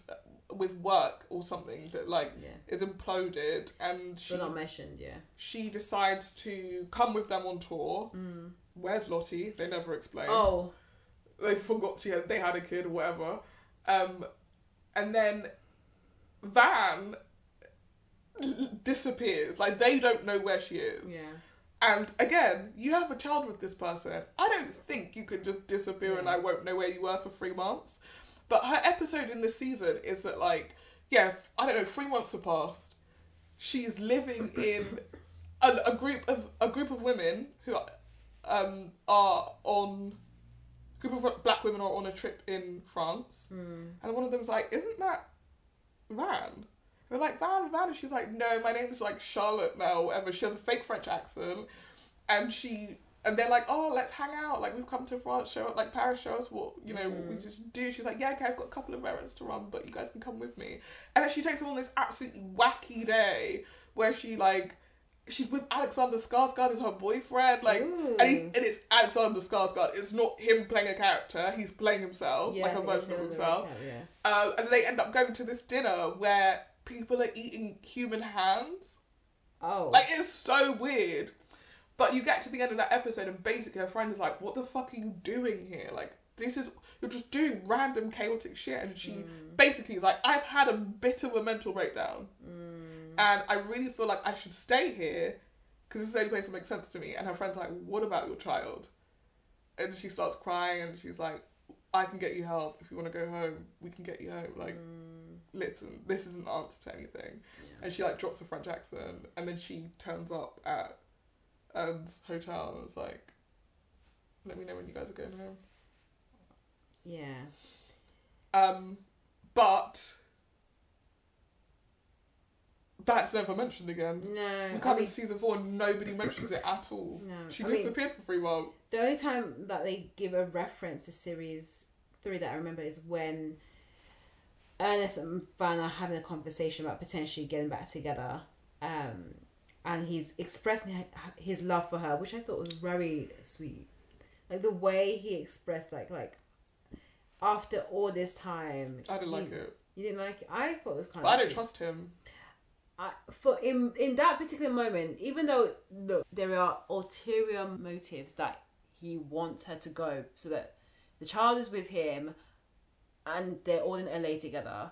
with work or something that like Yeah, is imploded and she not mentioned. Yeah. she decides to come with them on tour. Mm. Where's Lottie? They never explain. Oh, They forgot she had they had a kid or whatever. Um and then Van disappears. Like they don't know where she is. yeah. And again, you have a child with this person. I don't think you can just disappear and I won't know where you were for three months. But her episode in this season is that like, yeah, I don't know, three months have passed. She's living in a, a group of a group of women who um, are on group of black women are on a trip in France, Mm. and one of them's like, "Isn't that Van?" We're like, Van, Van. And she's like, no, my name's like Charlotte now, whatever. She has a fake French accent. And she and they're like, oh, let's hang out. Like we've come to France, show up, like Paris, show us what you know what we Mm. just do. She's like, yeah, okay, I've got a couple of errands to run, but you guys can come with me. And then she takes them on this absolutely wacky day where she like she's with Alexander Skarsgård as her boyfriend, like. Ooh. And, he, and it's Alexander Skarsgård. It's not him playing a character. He's playing himself, Yeah, like a version of himself. yeah. Um, and they end up going to this dinner where people are eating human hands. Oh. Like it's so weird. But you get to the end of that episode and basically her friend is like, What the fuck are you doing here? Like this is you're just doing random chaotic shit and she Mm. basically is like, I've had a bit of a mental breakdown Mm. and I really feel like I should stay here because this is the only place that makes sense to me. And her friend's like, What about your child? And she starts crying and she's like, I can get you help. If you want to go home, we can get you home. Like, Mm. listen, this isn't an answer to anything. Yeah. And she like drops a French accent, and then she turns up at Ern's hotel and was like, "Let me know when you guys are going home." Yeah. Um, but that's never mentioned again. No. We I mean, into season four, and nobody mentions it at all. no. She I mean, disappeared for three months. The only time that they give a reference to series three that I remember is when Ernest and Van are having a conversation about potentially getting back together. Um, and he's expressing his love for her, which I thought was very sweet. Like the way he expressed, like like after all this time, I didn't you, like it, You didn't like it. I thought it was kind but of. I don't sweet. trust him. I, for in in that particular moment, even though look, there are ulterior motives that he wants her to go, so that the child is with him, and they're all in LA together.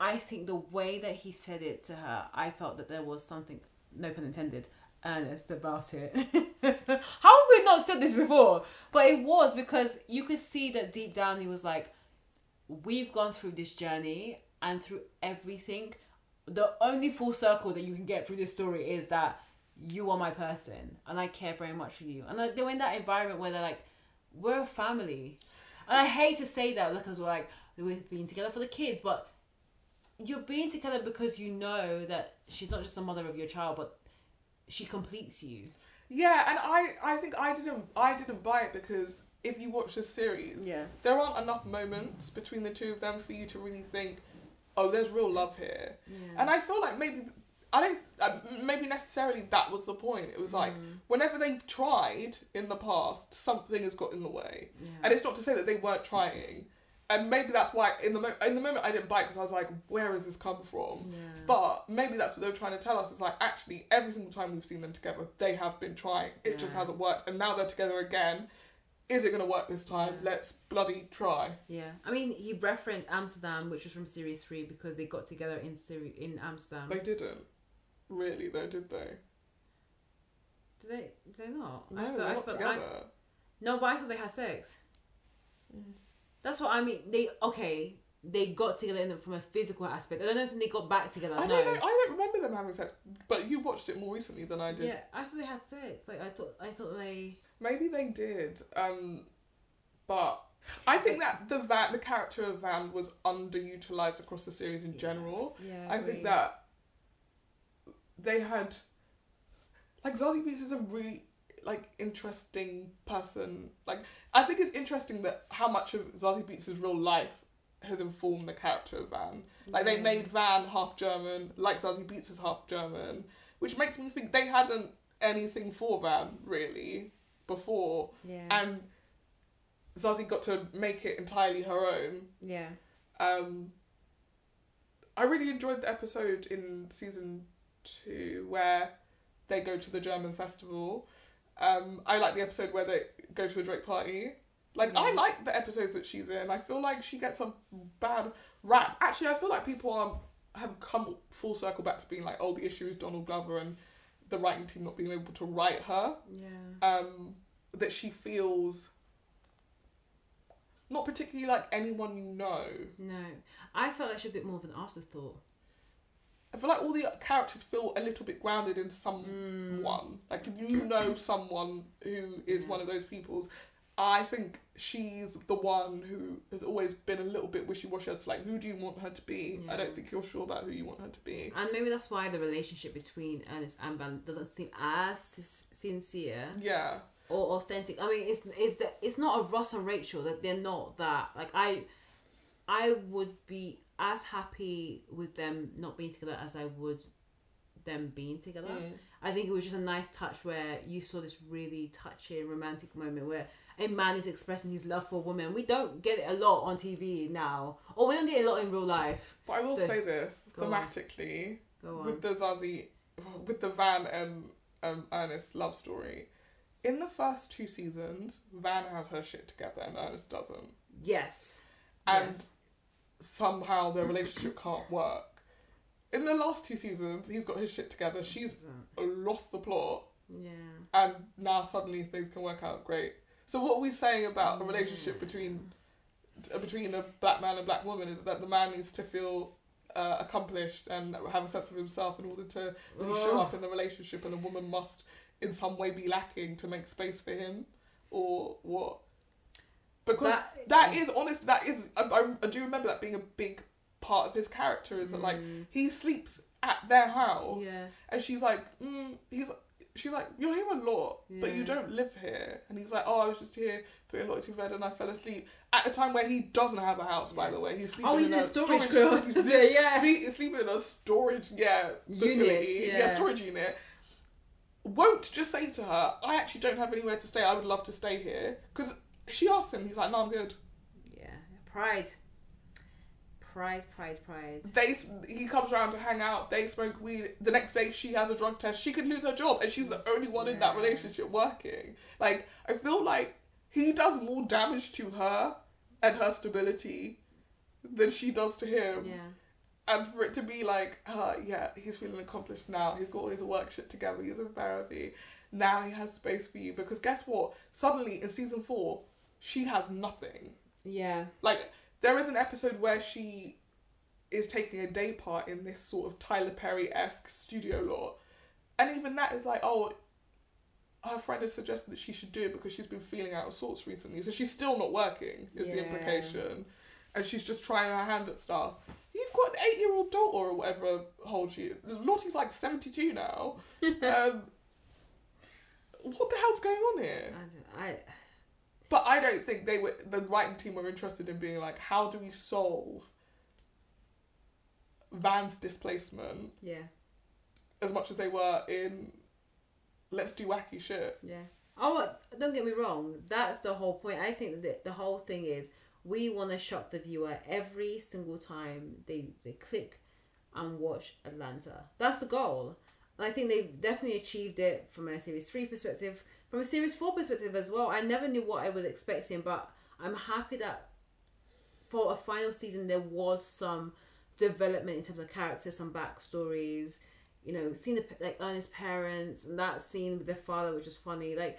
I think the way that he said it to her, I felt that there was something, no pun intended, earnest about it. How have we not said this before? But it was because you could see that deep down he was like, we've gone through this journey and through everything the only full circle that you can get through this story is that you are my person and I care very much for you. And like, they're in that environment where they're like, we're a family. And I hate to say that because we're like, we've been together for the kids, but you're being together because you know that she's not just the mother of your child, but she completes you. Yeah, and I, I think I didn't, I didn't buy it because if you watch the series, Yeah. there aren't enough moments between the two of them for you to really think, oh, there's real love here. yeah. And I feel like maybe I don't uh, maybe necessarily that was the point. It was like Mm. whenever they've tried in the past, something has got in the way. yeah. And it's not to say that they weren't trying. And maybe that's why in the mo- in the moment I didn't bite because I was like, where has this come from? yeah. But maybe that's what they're trying to tell us. It's like actually every single time we've seen them together, they have been trying. It just hasn't worked, and now they're together again. Is it going to work this time? Yeah. Let's bloody try. Yeah, I mean, he referenced Amsterdam, which was from series three, because they got together in Siri in Amsterdam. They didn't really though, did they? did they? Did they not? No, I thought, they're I not thought, together. I, no, but I thought they had sex. Mm. That's what I mean. They okay. They got together in, from a physical aspect. I don't know if they got back together. I no. don't know. I don't remember them having sex, but you watched it more recently than I did. Yeah, I thought they had sex. Like I thought. I thought they. Maybe they did. Um, but I think that the Van, the character of Van, was underutilized across the series in Yeah. general. Yeah. I think that they had like Zazie Beetz is a really like interesting person. Like I think it's interesting that how much of Zazie Beetz' real life has informed the character of Van. Like they made Van half German, like Zazie Beetz is half German, which makes me think they hadn't anything for Van really before, Yeah. and Zazie got to make it entirely her own. yeah. Um, I really enjoyed the episode in season two where they go to the German festival. Um, I like the episode where they go to the Drake party. Like I like the episodes that she's in. I feel like she gets a bad rap. Actually, I feel like people are, have come full circle back to being like, oh, the issue is Donald Glover and the writing team not being able to write her. Yeah. Um, that she feels not particularly like anyone you know. No, I felt like she was a bit more of an afterthought. I feel like all the characters feel a little bit grounded in someone. Mm. Like if you know someone who is Yeah. one of those people's. I think she's the one who has always been a little bit wishy washy as to like who do you want her to be. I don't think you're sure about who you want her to be. And maybe that's why the relationship between Ernest and Van doesn't seem as sincere. Yeah, or authentic. I mean, it's it's that it's not a Ross and Rachel that they're not that. Like I, I would be as happy with them not being together as I would them being together. Mm. I think it was just a nice touch where you saw this really touching romantic moment where a man is expressing his love for a woman. We don't get it a lot on TV now, or we don't get it a lot in real life. But I will So- say this thematically with the Zazie, with the Van and um, Ernest love story. In the first two seasons, Van has her shit together and Ernest doesn't, yes. and Yes. Somehow their relationship can't work. In the last two seasons, he's got his shit together. She's lost the plot, Yeah. and now suddenly things can work out great. So what are we saying about a relationship between uh, between a black man and black woman is that the man needs to feel uh, accomplished and have a sense of himself in order to really show up in the relationship, and the woman must in some way be lacking to make space for him, or what? Because That- that is honest. That is I, I, I do remember that being a big part of his character. Is that like Mm. he sleeps at their house, Yeah. and she's like, mm, he's. She's like, you're here a lot, but you don't live here. And he's like, oh, I was just here putting Lottie to bed and I fell asleep. At a time where he doesn't have a house, by the way. He's sleeping Oh, he's in in a storage, storage he's yeah. He's sleeping in a storage, yeah, facility, Unit, yeah. yeah. storage unit. Won't just say to her, I actually don't have anywhere to stay. I would love to stay here. Because she asks him, he's like, no, I'm good. Yeah. Pride. Pride, pride, pride. They he comes around to hang out. They smoke weed. The next day, she has a drug test. She could lose her job, and she's the only one in that relationship working. Like I feel like he does more damage to her and her stability than she does to him. Yeah. And for it to be like, uh, yeah, he's feeling accomplished now. He's got all his work shit together. He's in therapy. Now he has space for you because guess what? Suddenly in season four, she has nothing. Yeah. Like there is an episode where she is taking a day part in this sort of Tyler Perry esque studio lot, and even that is like, oh, her friend has suggested that she should do it because she's been feeling out of sorts recently, so she's still not working. Is the implication, and she's just trying her hand at stuff. You've got an eight year old daughter or whatever holds you. Lottie's like seventy two now. um, what the hell's going on here? I don't. I. But I don't think they were the writing team were interested in being like, how do we solve Van's displacement Yeah. as much as they were in let's do wacky shit. Yeah. Oh, what- don't get me wrong. That's the whole point. I think that the whole thing is we want to shock the viewer every single time they they click and watch Atlanta. That's the goal. And I think they've definitely achieved it from a series three perspective, from a series four perspective as well. I never knew what I was expecting, but I'm happy that for a final season there was some development in terms of characters, some backstories. You know, seeing the like Ernest's parents and that scene with their father, which was funny. Like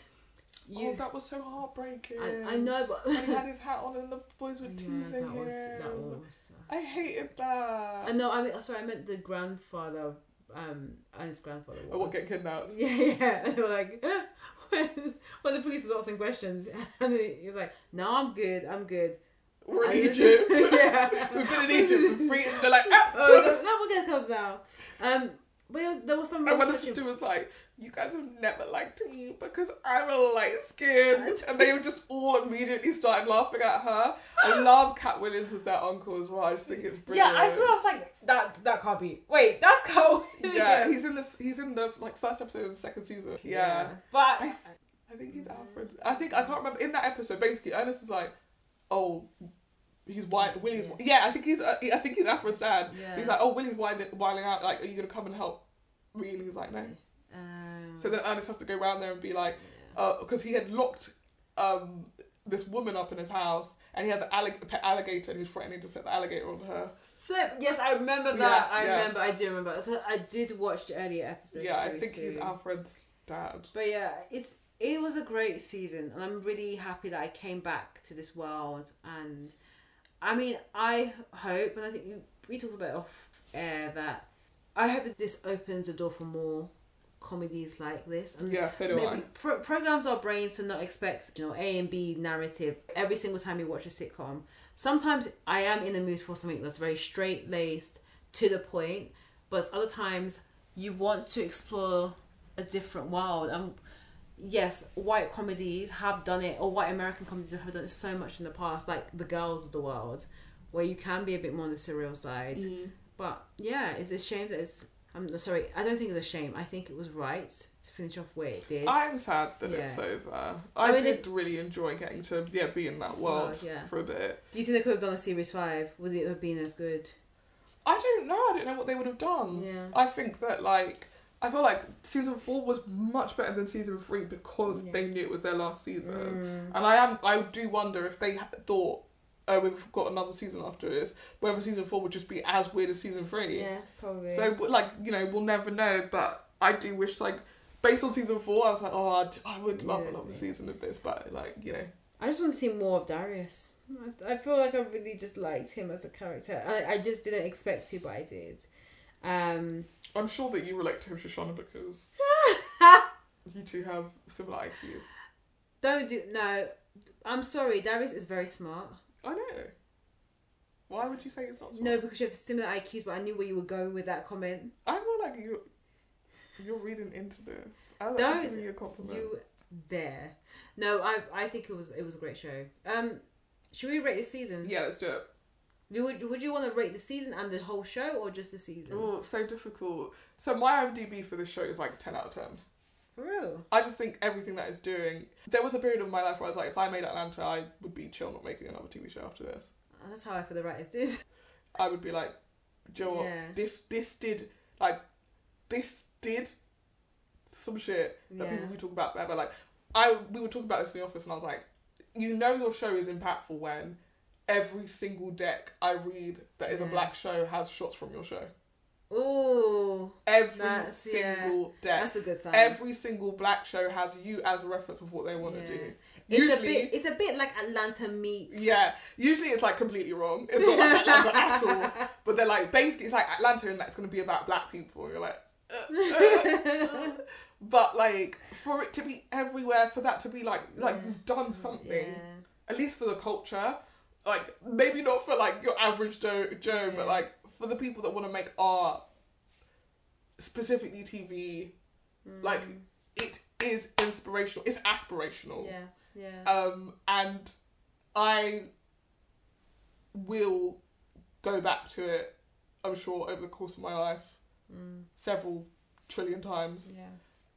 you, oh, that was so heartbreaking. I, I know, but he had his hat on and the boys were Yeah, teasing that was him. that was. I hated that. I know. I mean, sorry, I meant the grandfather. Um, and his grandfather. Oh, what get kidnapped? Yeah, yeah. And they were like, when, when the police was asking questions, and he was like, "No, I'm good. I'm good." We're in And- Egypt. yeah. We've been in Egypt for free. And they're like, ah! oh, no, we're gonna come now. Um, but it was, there was some. And when the sister was like, "You guys have never liked me because I'm a light skinned," and they were just all immediately started laughing at her. I love Katt Williams as their uncle as well. I just think it's brilliant. Yeah, I saw. I was like, that that can't be. Wait, that's Carl. Yeah, he's in this. He's in the like first episode of the second season. Yeah, but I, I think he's Alfred. I think I can't remember in that episode. Basically, Ernest is like, "Oh, he's white. Willie's yeah. I think he's. Uh, I think he's Alfred's dad. yeah. He's like, "Oh, Willie's wilding, wilding out. Like, are you gonna come and help?" me?" And he's like, "No." Um, So then Ernest has to go round there and be like, because he had locked um, this woman up in his house, and he has an allig- pet alligator, and he's threatening to set the alligator on her. Flip. Yes, I remember that. Yeah, I yeah. remember. I do remember. I did watch the earlier episode. yeah, I think he's two. Alfred's dad. But yeah, it's it was a great season, and I'm really happy that I came back to this world. And I mean, I hope, and I think we, we talked about off air that I hope that this opens the door for more comedies like this. And Yeah, so do I. maybe pro- programs our brains to not expect you know A and B narrative every single time you watch a sitcom. Sometimes I am in the mood for something that's very straight laced, to the point, but other times you want to explore a different world. And yes, white comedies have done it, or white American comedies have done it so much in the past, like The Girls of the World, where you can be a bit more on the surreal side. Mm. But yeah, it's a shame that it's. I'm sorry. I don't think it's a shame. I think it was right to finish off where it did. I'm sad that Yeah. it's over. I I, mean, did really enjoy getting to yeah be in that world World, yeah. for a bit. Do you think they could have done a series five? Would it have been as good? I don't know. I don't know what they would have done. Yeah. I think that like I feel like season four was much better than season three because Yeah. they knew it was their last season. Mm. And I am I do wonder if they thought oh we've got another season after this whether season four would just be as weird as season three. Yeah, probably. So like you know we'll never know, but I do wish like based on season four I was like oh I'd, I would love Yeah, another yeah. season of this, but like you know I just want to see more of Darius. I, I feel like I really just liked him as a character. I, I just didn't expect to, but I did. Um, I'm sure that you relate to him, Shoshanna, because you two have similar IQs. don't do no. I'm sorry. Darius is very smart. I know. Why would you say it's not smart? No, because you have similar IQs, but I knew where you were going with that comment. I feel like you you're reading into this. I was Don't giving you a compliment. You there? No, I I think it was it was a great show. Um, should we rate this season? Yeah, let's do it. Do- Would Would you want to rate the season and the whole show, or just the season? Oh, so difficult. So my IMDb for this show is like ten out of ten. For real? I just think everything that it's doing. There was a period of my life where I was like, if I made Atlanta, I would be chill not making another TV show after this. And that's how I feel the writers did. I would be like, do you know what? Yeah. This this did like this did some shit that Yeah. people we talk about forever. Like I we were talking about this in the office and I was like, you know your show is impactful when every single deck I read that is a black show has shots from your show. Ooh, Every That's- yeah. single deck. that's a good sign. Every single black show has you as a reference of what they want to Yeah. do. It's Usually, a bit. It's a bit like Atlanta meets. yeah. Usually it's like completely wrong. It's not like Atlanta at all. But they're like basically it's like Atlanta and that's going to be about black people. You're like, uh, uh, but like for it to be everywhere, for that to be like like Yeah. you've done something. Yeah. At least for the culture, like maybe not for like your average Joe, Joe, but like for the people that want to make art, specifically TV. Like Mm. it is inspirational. It's aspirational. Yeah. Yeah. Um, and I will go back to it. I'm sure over the course of my life, Mm. several trillion times. Yeah.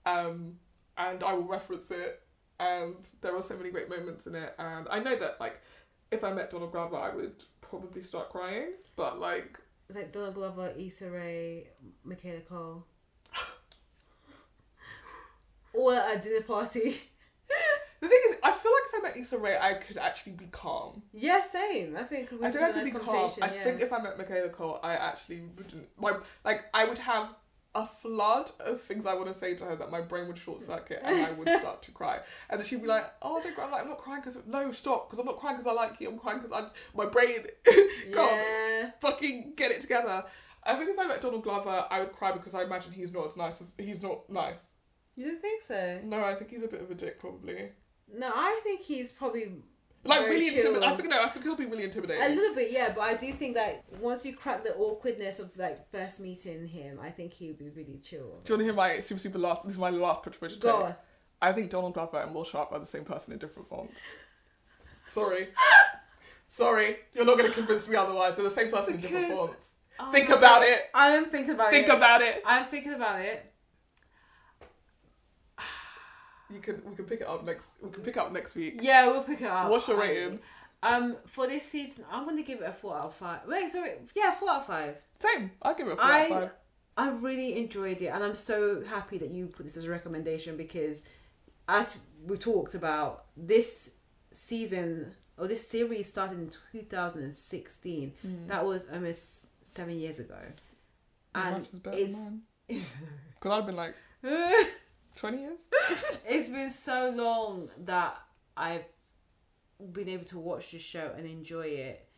Um, and I will reference it. And there are so many great moments in it. And I know that like, if I met Donald Glover, I would probably start crying. But like, It's like Donald Glover, Issa Rae, Michaela Coel. All at a dinner party. the thing is, I feel like if I met Issa Rae, I could actually be calm. Yeah, same. I think we've I think I could be calm. conversation. I yeah. think if I met Michaela Coel, I actually wouldn't. My like, I would have a flood of things I want to say to her that my brain would short circuit and I would start to cry. And then she'd be like, "Oh, don't cry." I'm like, "I'm not crying because no, stop." Because I'm not crying because I like you. I'm crying because I my brain can't yeah. fucking get it together. I think if I met Donald Glover, I would cry because I imagine he's not as nice as he's not nice. You don't think so? No, I think he's a bit of a dick, probably. No, I think he's probably Like Very really intimidating. I think no, I think he'll be really intimidating. a little bit, yeah. But I do think that once you crack the awkwardness of like first meeting him, I think he'll be really chill. Do you want to hear my super super last? This is my last controversial Go take. on. I think Donald Glover and Will Sharpe are the same person in different fonts. Sorry. Sorry, you're not going to convince me otherwise. They're the same person in different Because- fonts. Oh Think about it. I am thinking about Think it. Think about it. I'm thinking about it. You can we can pick it up next. We can pick it up next week. Yeah, we'll pick it up. What's your I- rating? Um, for this season, I'm gonna give it a four out of five. Wait, sorry, yeah, four out of five. Same. I'll give it a four out of five. I really enjoyed it, and I'm so happy that you put this as a recommendation because, as we talked about, this season or this series started in 2016. That was almost seven years ago, Your and better it's. Because I've been like twenty years. it's been so long that I've been able to watch this show and enjoy it,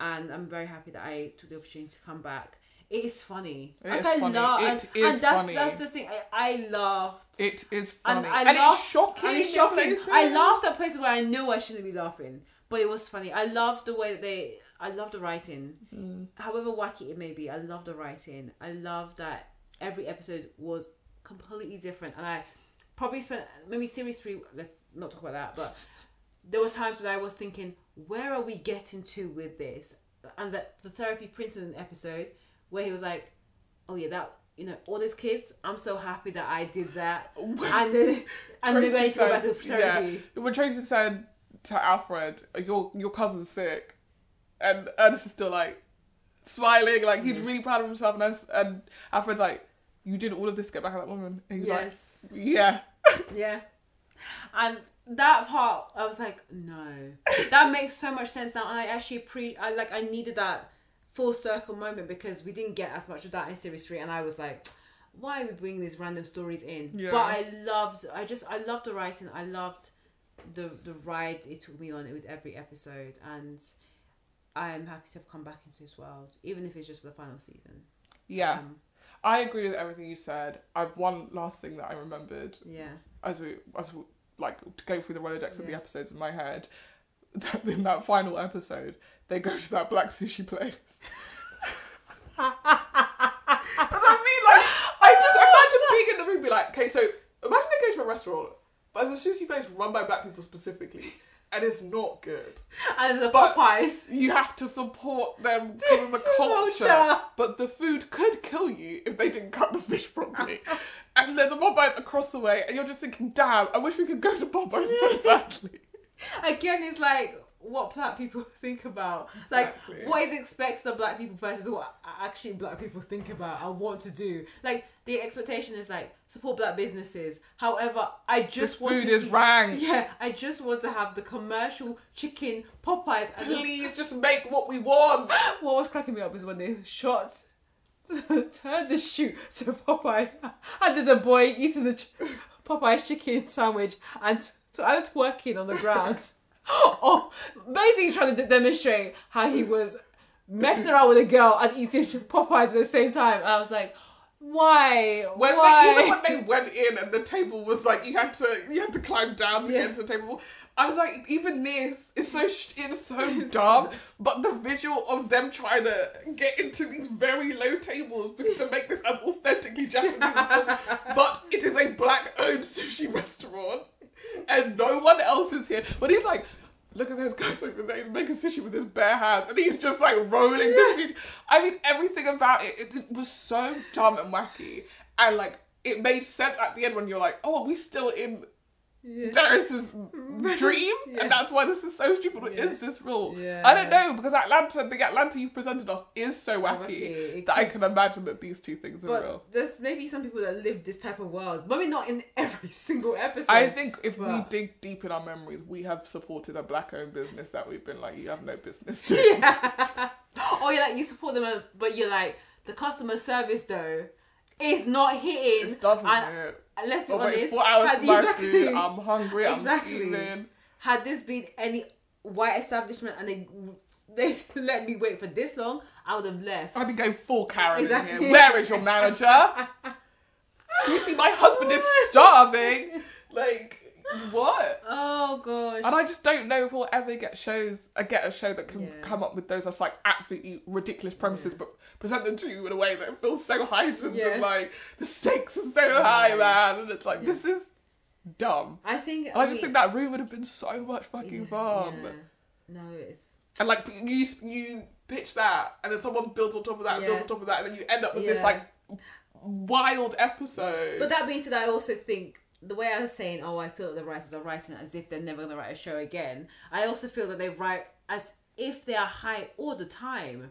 and I'm very happy that I took the opportunity to come back. It is funny. It like is I funny. laugh, It and, is and that's funny. that's the thing. I, I laughed. It is And funny. I And, laugh- it's shocking. and it's shocking. I laughed at places where I knew I shouldn't be laughing, but it was funny. I love the way that they. I love the writing. Mm. However wacky it may be, I love the writing. I love that every episode was completely different, and I probably spent maybe series three. Let's not talk about that, but there were times when I was thinking, where are we getting to with this? And that the therapy printed an episode where he was like, oh yeah, that you know all these kids. I'm so happy that I did that, and then and then ready to go back to therapy. When Tracy said to Alfred, "Your your cousin's sick," and Ernest is still like smiling, like he's mm-hmm. really proud of himself, and, Ernest, and Alfred's like, "You did all of this to get back at that woman." And he's Yes. like, "Yeah." Yeah. And that part, I was like, no, that makes so much sense now, and I actually pre, I like, I needed that full circle moment because we didn't get as much of that in series three, and I was like, why are we bringing these random stories in? Yeah. But I loved, I just, I loved the writing. I loved the the ride it took me on with every episode, and I am happy to have come back into this world, even if it's just for the final season. Yeah, Um, I agree with everything you said. I've one last thing that I remembered yeah. as we as we like to go through the Rolodex of the episodes in my head. In that final episode, they go to that black sushi place. What I mean. Like, I just imagine being in the room, be like, okay, so imagine they go to a restaurant, but it's a sushi place run by black people specifically, and it's not good. And there's a But- Popeyes. You have to support them because of the culture. Culture. But the food could kill you if they didn't cut the fish properly. and there's a Popeyes across the way, and you're just thinking, damn, I wish we could go to Popeyes so badly. again it's like what black people think about like Exactly. what is expected of black people versus what actually black people think about and want to do like the expectation is like support black businesses however i just want food to is eat- rank. yeah i just want to have the commercial chicken popeyes and Please just make what we want. what was cracking me up is when they shot turned the shoot to Popeyes and there's a boy eating the ch- Popeyes chicken sandwich and to either twerking on the ground or oh, basically trying to demonstrate how he was messing around with a girl and eating Popeyes at the same time. And I was like, why? When why? they, even when they went in and the table was like you had to you had to climb down to Yeah. get to the table. I was like, even this is so it's so dumb. But the visual of them trying to get into these very low tables to make this as authentically Japanese as possible. But it is a black-owned sushi restaurant, and no one else is here. But he's like. Look at those guys over there. He's making sushi with his bare hands, and he's just like rolling the sushi. I mean, everything about it, it, it was so dumb and wacky, and like it made sense at the end when you're like, oh, are we still in Yeah. Darius's dream, Yeah. and that's why this is so stupid. Yeah. Is this real? Yeah. I don't know because Atlanta, the Atlanta you've presented us is so wacky Wacky. That I can imagine that these two things are real. There's maybe some people that live this type of world. Maybe not in every single episode. I think if we dig deep in our memories, we have supported a black-owned business that we've been like, you have no business doing. or oh, you're like you support them, but you're like the customer service though is not hitting. It doesn't And, and let's be honest, four hours had, exactly, food. I'm hungry. Exactly. I'm feeling. had this been any white establishment and they they let me wait for this long, I would have left. I'd be going full Karen Exactly. here. Where is your manager? you see, my husband is starving. Like what? oh gosh. And I just don't know if we'll ever get shows, I get a show that can Yeah. come up with those just like absolutely ridiculous premises, but present them to you in a way that feels so heightened Yeah. and like the stakes are so high, man. And it's like this is dumb. I think I just think that room would have been so much fucking fun. Yeah. No, it's And like you, you pitch that, and then someone builds on top of that, and builds on top of that, and then you end up with this like wild episode. But that being said, I also think the way I was saying, oh, I feel that the writers are writing as if they're never going to write a show again. I also feel that they write as if they are high all the time.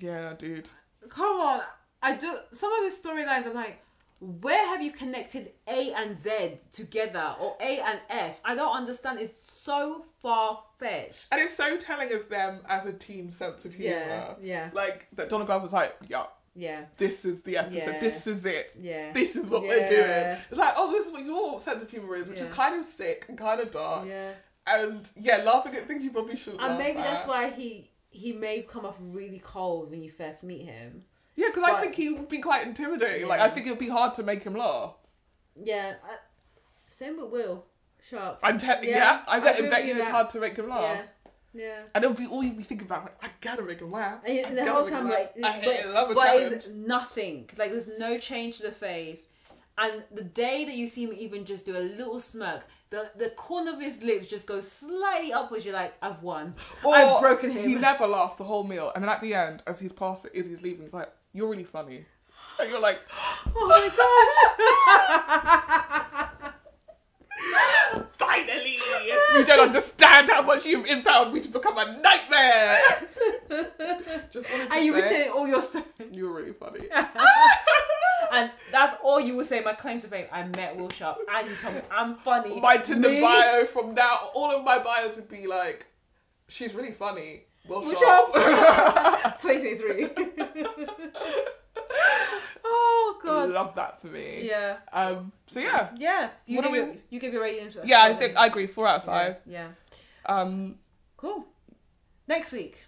yeah, dude. Come on, I do. Some of the storylines, I'm like, where have you connected A and Z together, or A and F? I don't understand. It's so far fetched. And it's so telling of them as a team sense of humor. Yeah, yeah, Like that Donald Glover was like, yeah, yeah, this is the episode. Yeah. This is it. yeah. This is what Yeah. we're doing. It's like, oh, this is what your sense of humor is, which is kind of sick and kind of dark. yeah. And yeah, laughing at things you probably shouldn't. And maybe at. that's why he he may come off really cold when you first meet him. Yeah, because I think he would be quite intimidating. Like, I think it would be hard to make him laugh. Yeah, I, same with Will Sharpe. I'm te- yeah, Yeah, I I bet, agree bet you it's hard to make him laugh. Yeah. And it'll be all you be thinking about, like, I gotta make him laugh. And, the whole time, like, I hate it. but, but it's nothing. Like, there's no change to the face. And the day that you see him even just do a little smirk, the, the corner of his lips just goes slightly upwards. You're like, I've won. I've broken him. He never laughs the whole meal, and then at the end, as he's passing, as he's leaving, he's like, "You're really funny," and you're like, oh my god. "Finally, you don't understand how much you've impelled me to become a nightmare." Just wanted to and you say, retain all your story. you're really funny. And that's all you will say. My claim to fame. I met Will Sharpe, and he told me I'm funny. my Tinder Me? bio from now, all of my bios would be like, "She's really funny." Will. Sharpe. 2023. oh god. Love that for me. Yeah. Um. So yeah, Yeah. You What give your, we- you give your rating to yeah. I think I agree. Four out of five. Yeah. Um. Cool. Next week,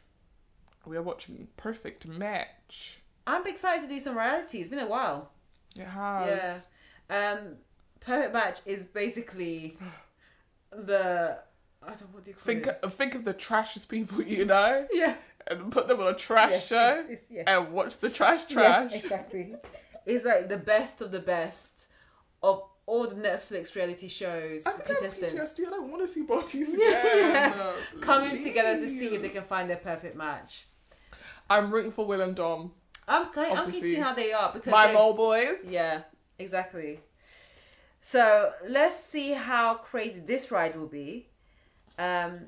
We are watching Perfect Match. I'm excited to do some reality. It's been a while. It has. Yeah. Um, Perfect Match is basically the I don't know what do you call Think it. think of the trashiest people you know Yeah. and put them on a trash Yeah, show It's, yeah. and watch the trash Yeah, trash. exactly. It's like the best of the best of all the Netflix reality shows, I think I have contestants PTSD. I don't want to see bodies Yeah. again. No, coming together to see if they can find their perfect match. I'm rooting for Will and Dom, I'm kind, I'm Obviously. keen to see how they are because my mole boys. Yeah, exactly. So let's see how crazy this ride will be. Um,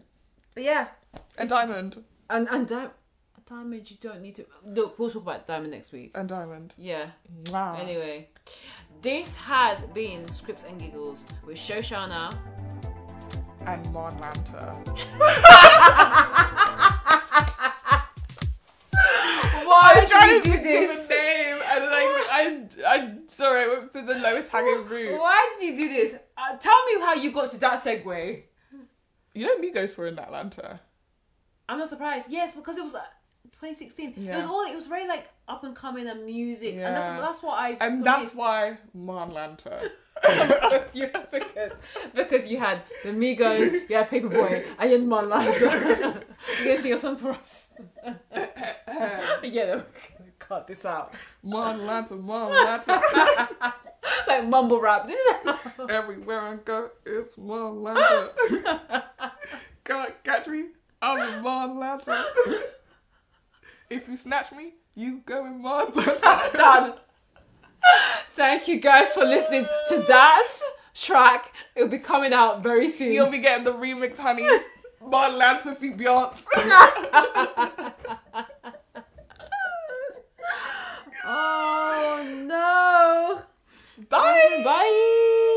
but yeah, And Diamond. and and Di- Diamond, you don't need to look. We'll talk about Diamond next week. And Diamond. Yeah. Wow. Anyway, this has been Scripts and Giggles with Shoshanna. And Mon Lanta. Why I'm trying did to you do this? the name and like I I'm sorry, I went for the lowest hanging fruit. Why did you do this? Uh, tell me how you got to that segue. You know Migos were in Atlanta. I'm not surprised. Yes, because it was uh, 2016. It was all. It was very like up and coming and music, and that's that's what I. And that's why Mon Lanta. yeah, because because you had the Migos, you had Paper Boi, and you had Mon Lanta. you gonna sing a song for us? yeah, no, cut this out. Mon Lanta, Mon Lanta. Like mumble rap. This is Everywhere I go, it's Mon Lanta. Can't catch me, I'm a Mon Lanta if you snatch me, you go in mine. Done. Thank you guys for listening to that track. It'll be coming out very soon. You'll be getting the remix, honey. My lantern feet Beyonce. oh no. Bye. Bye.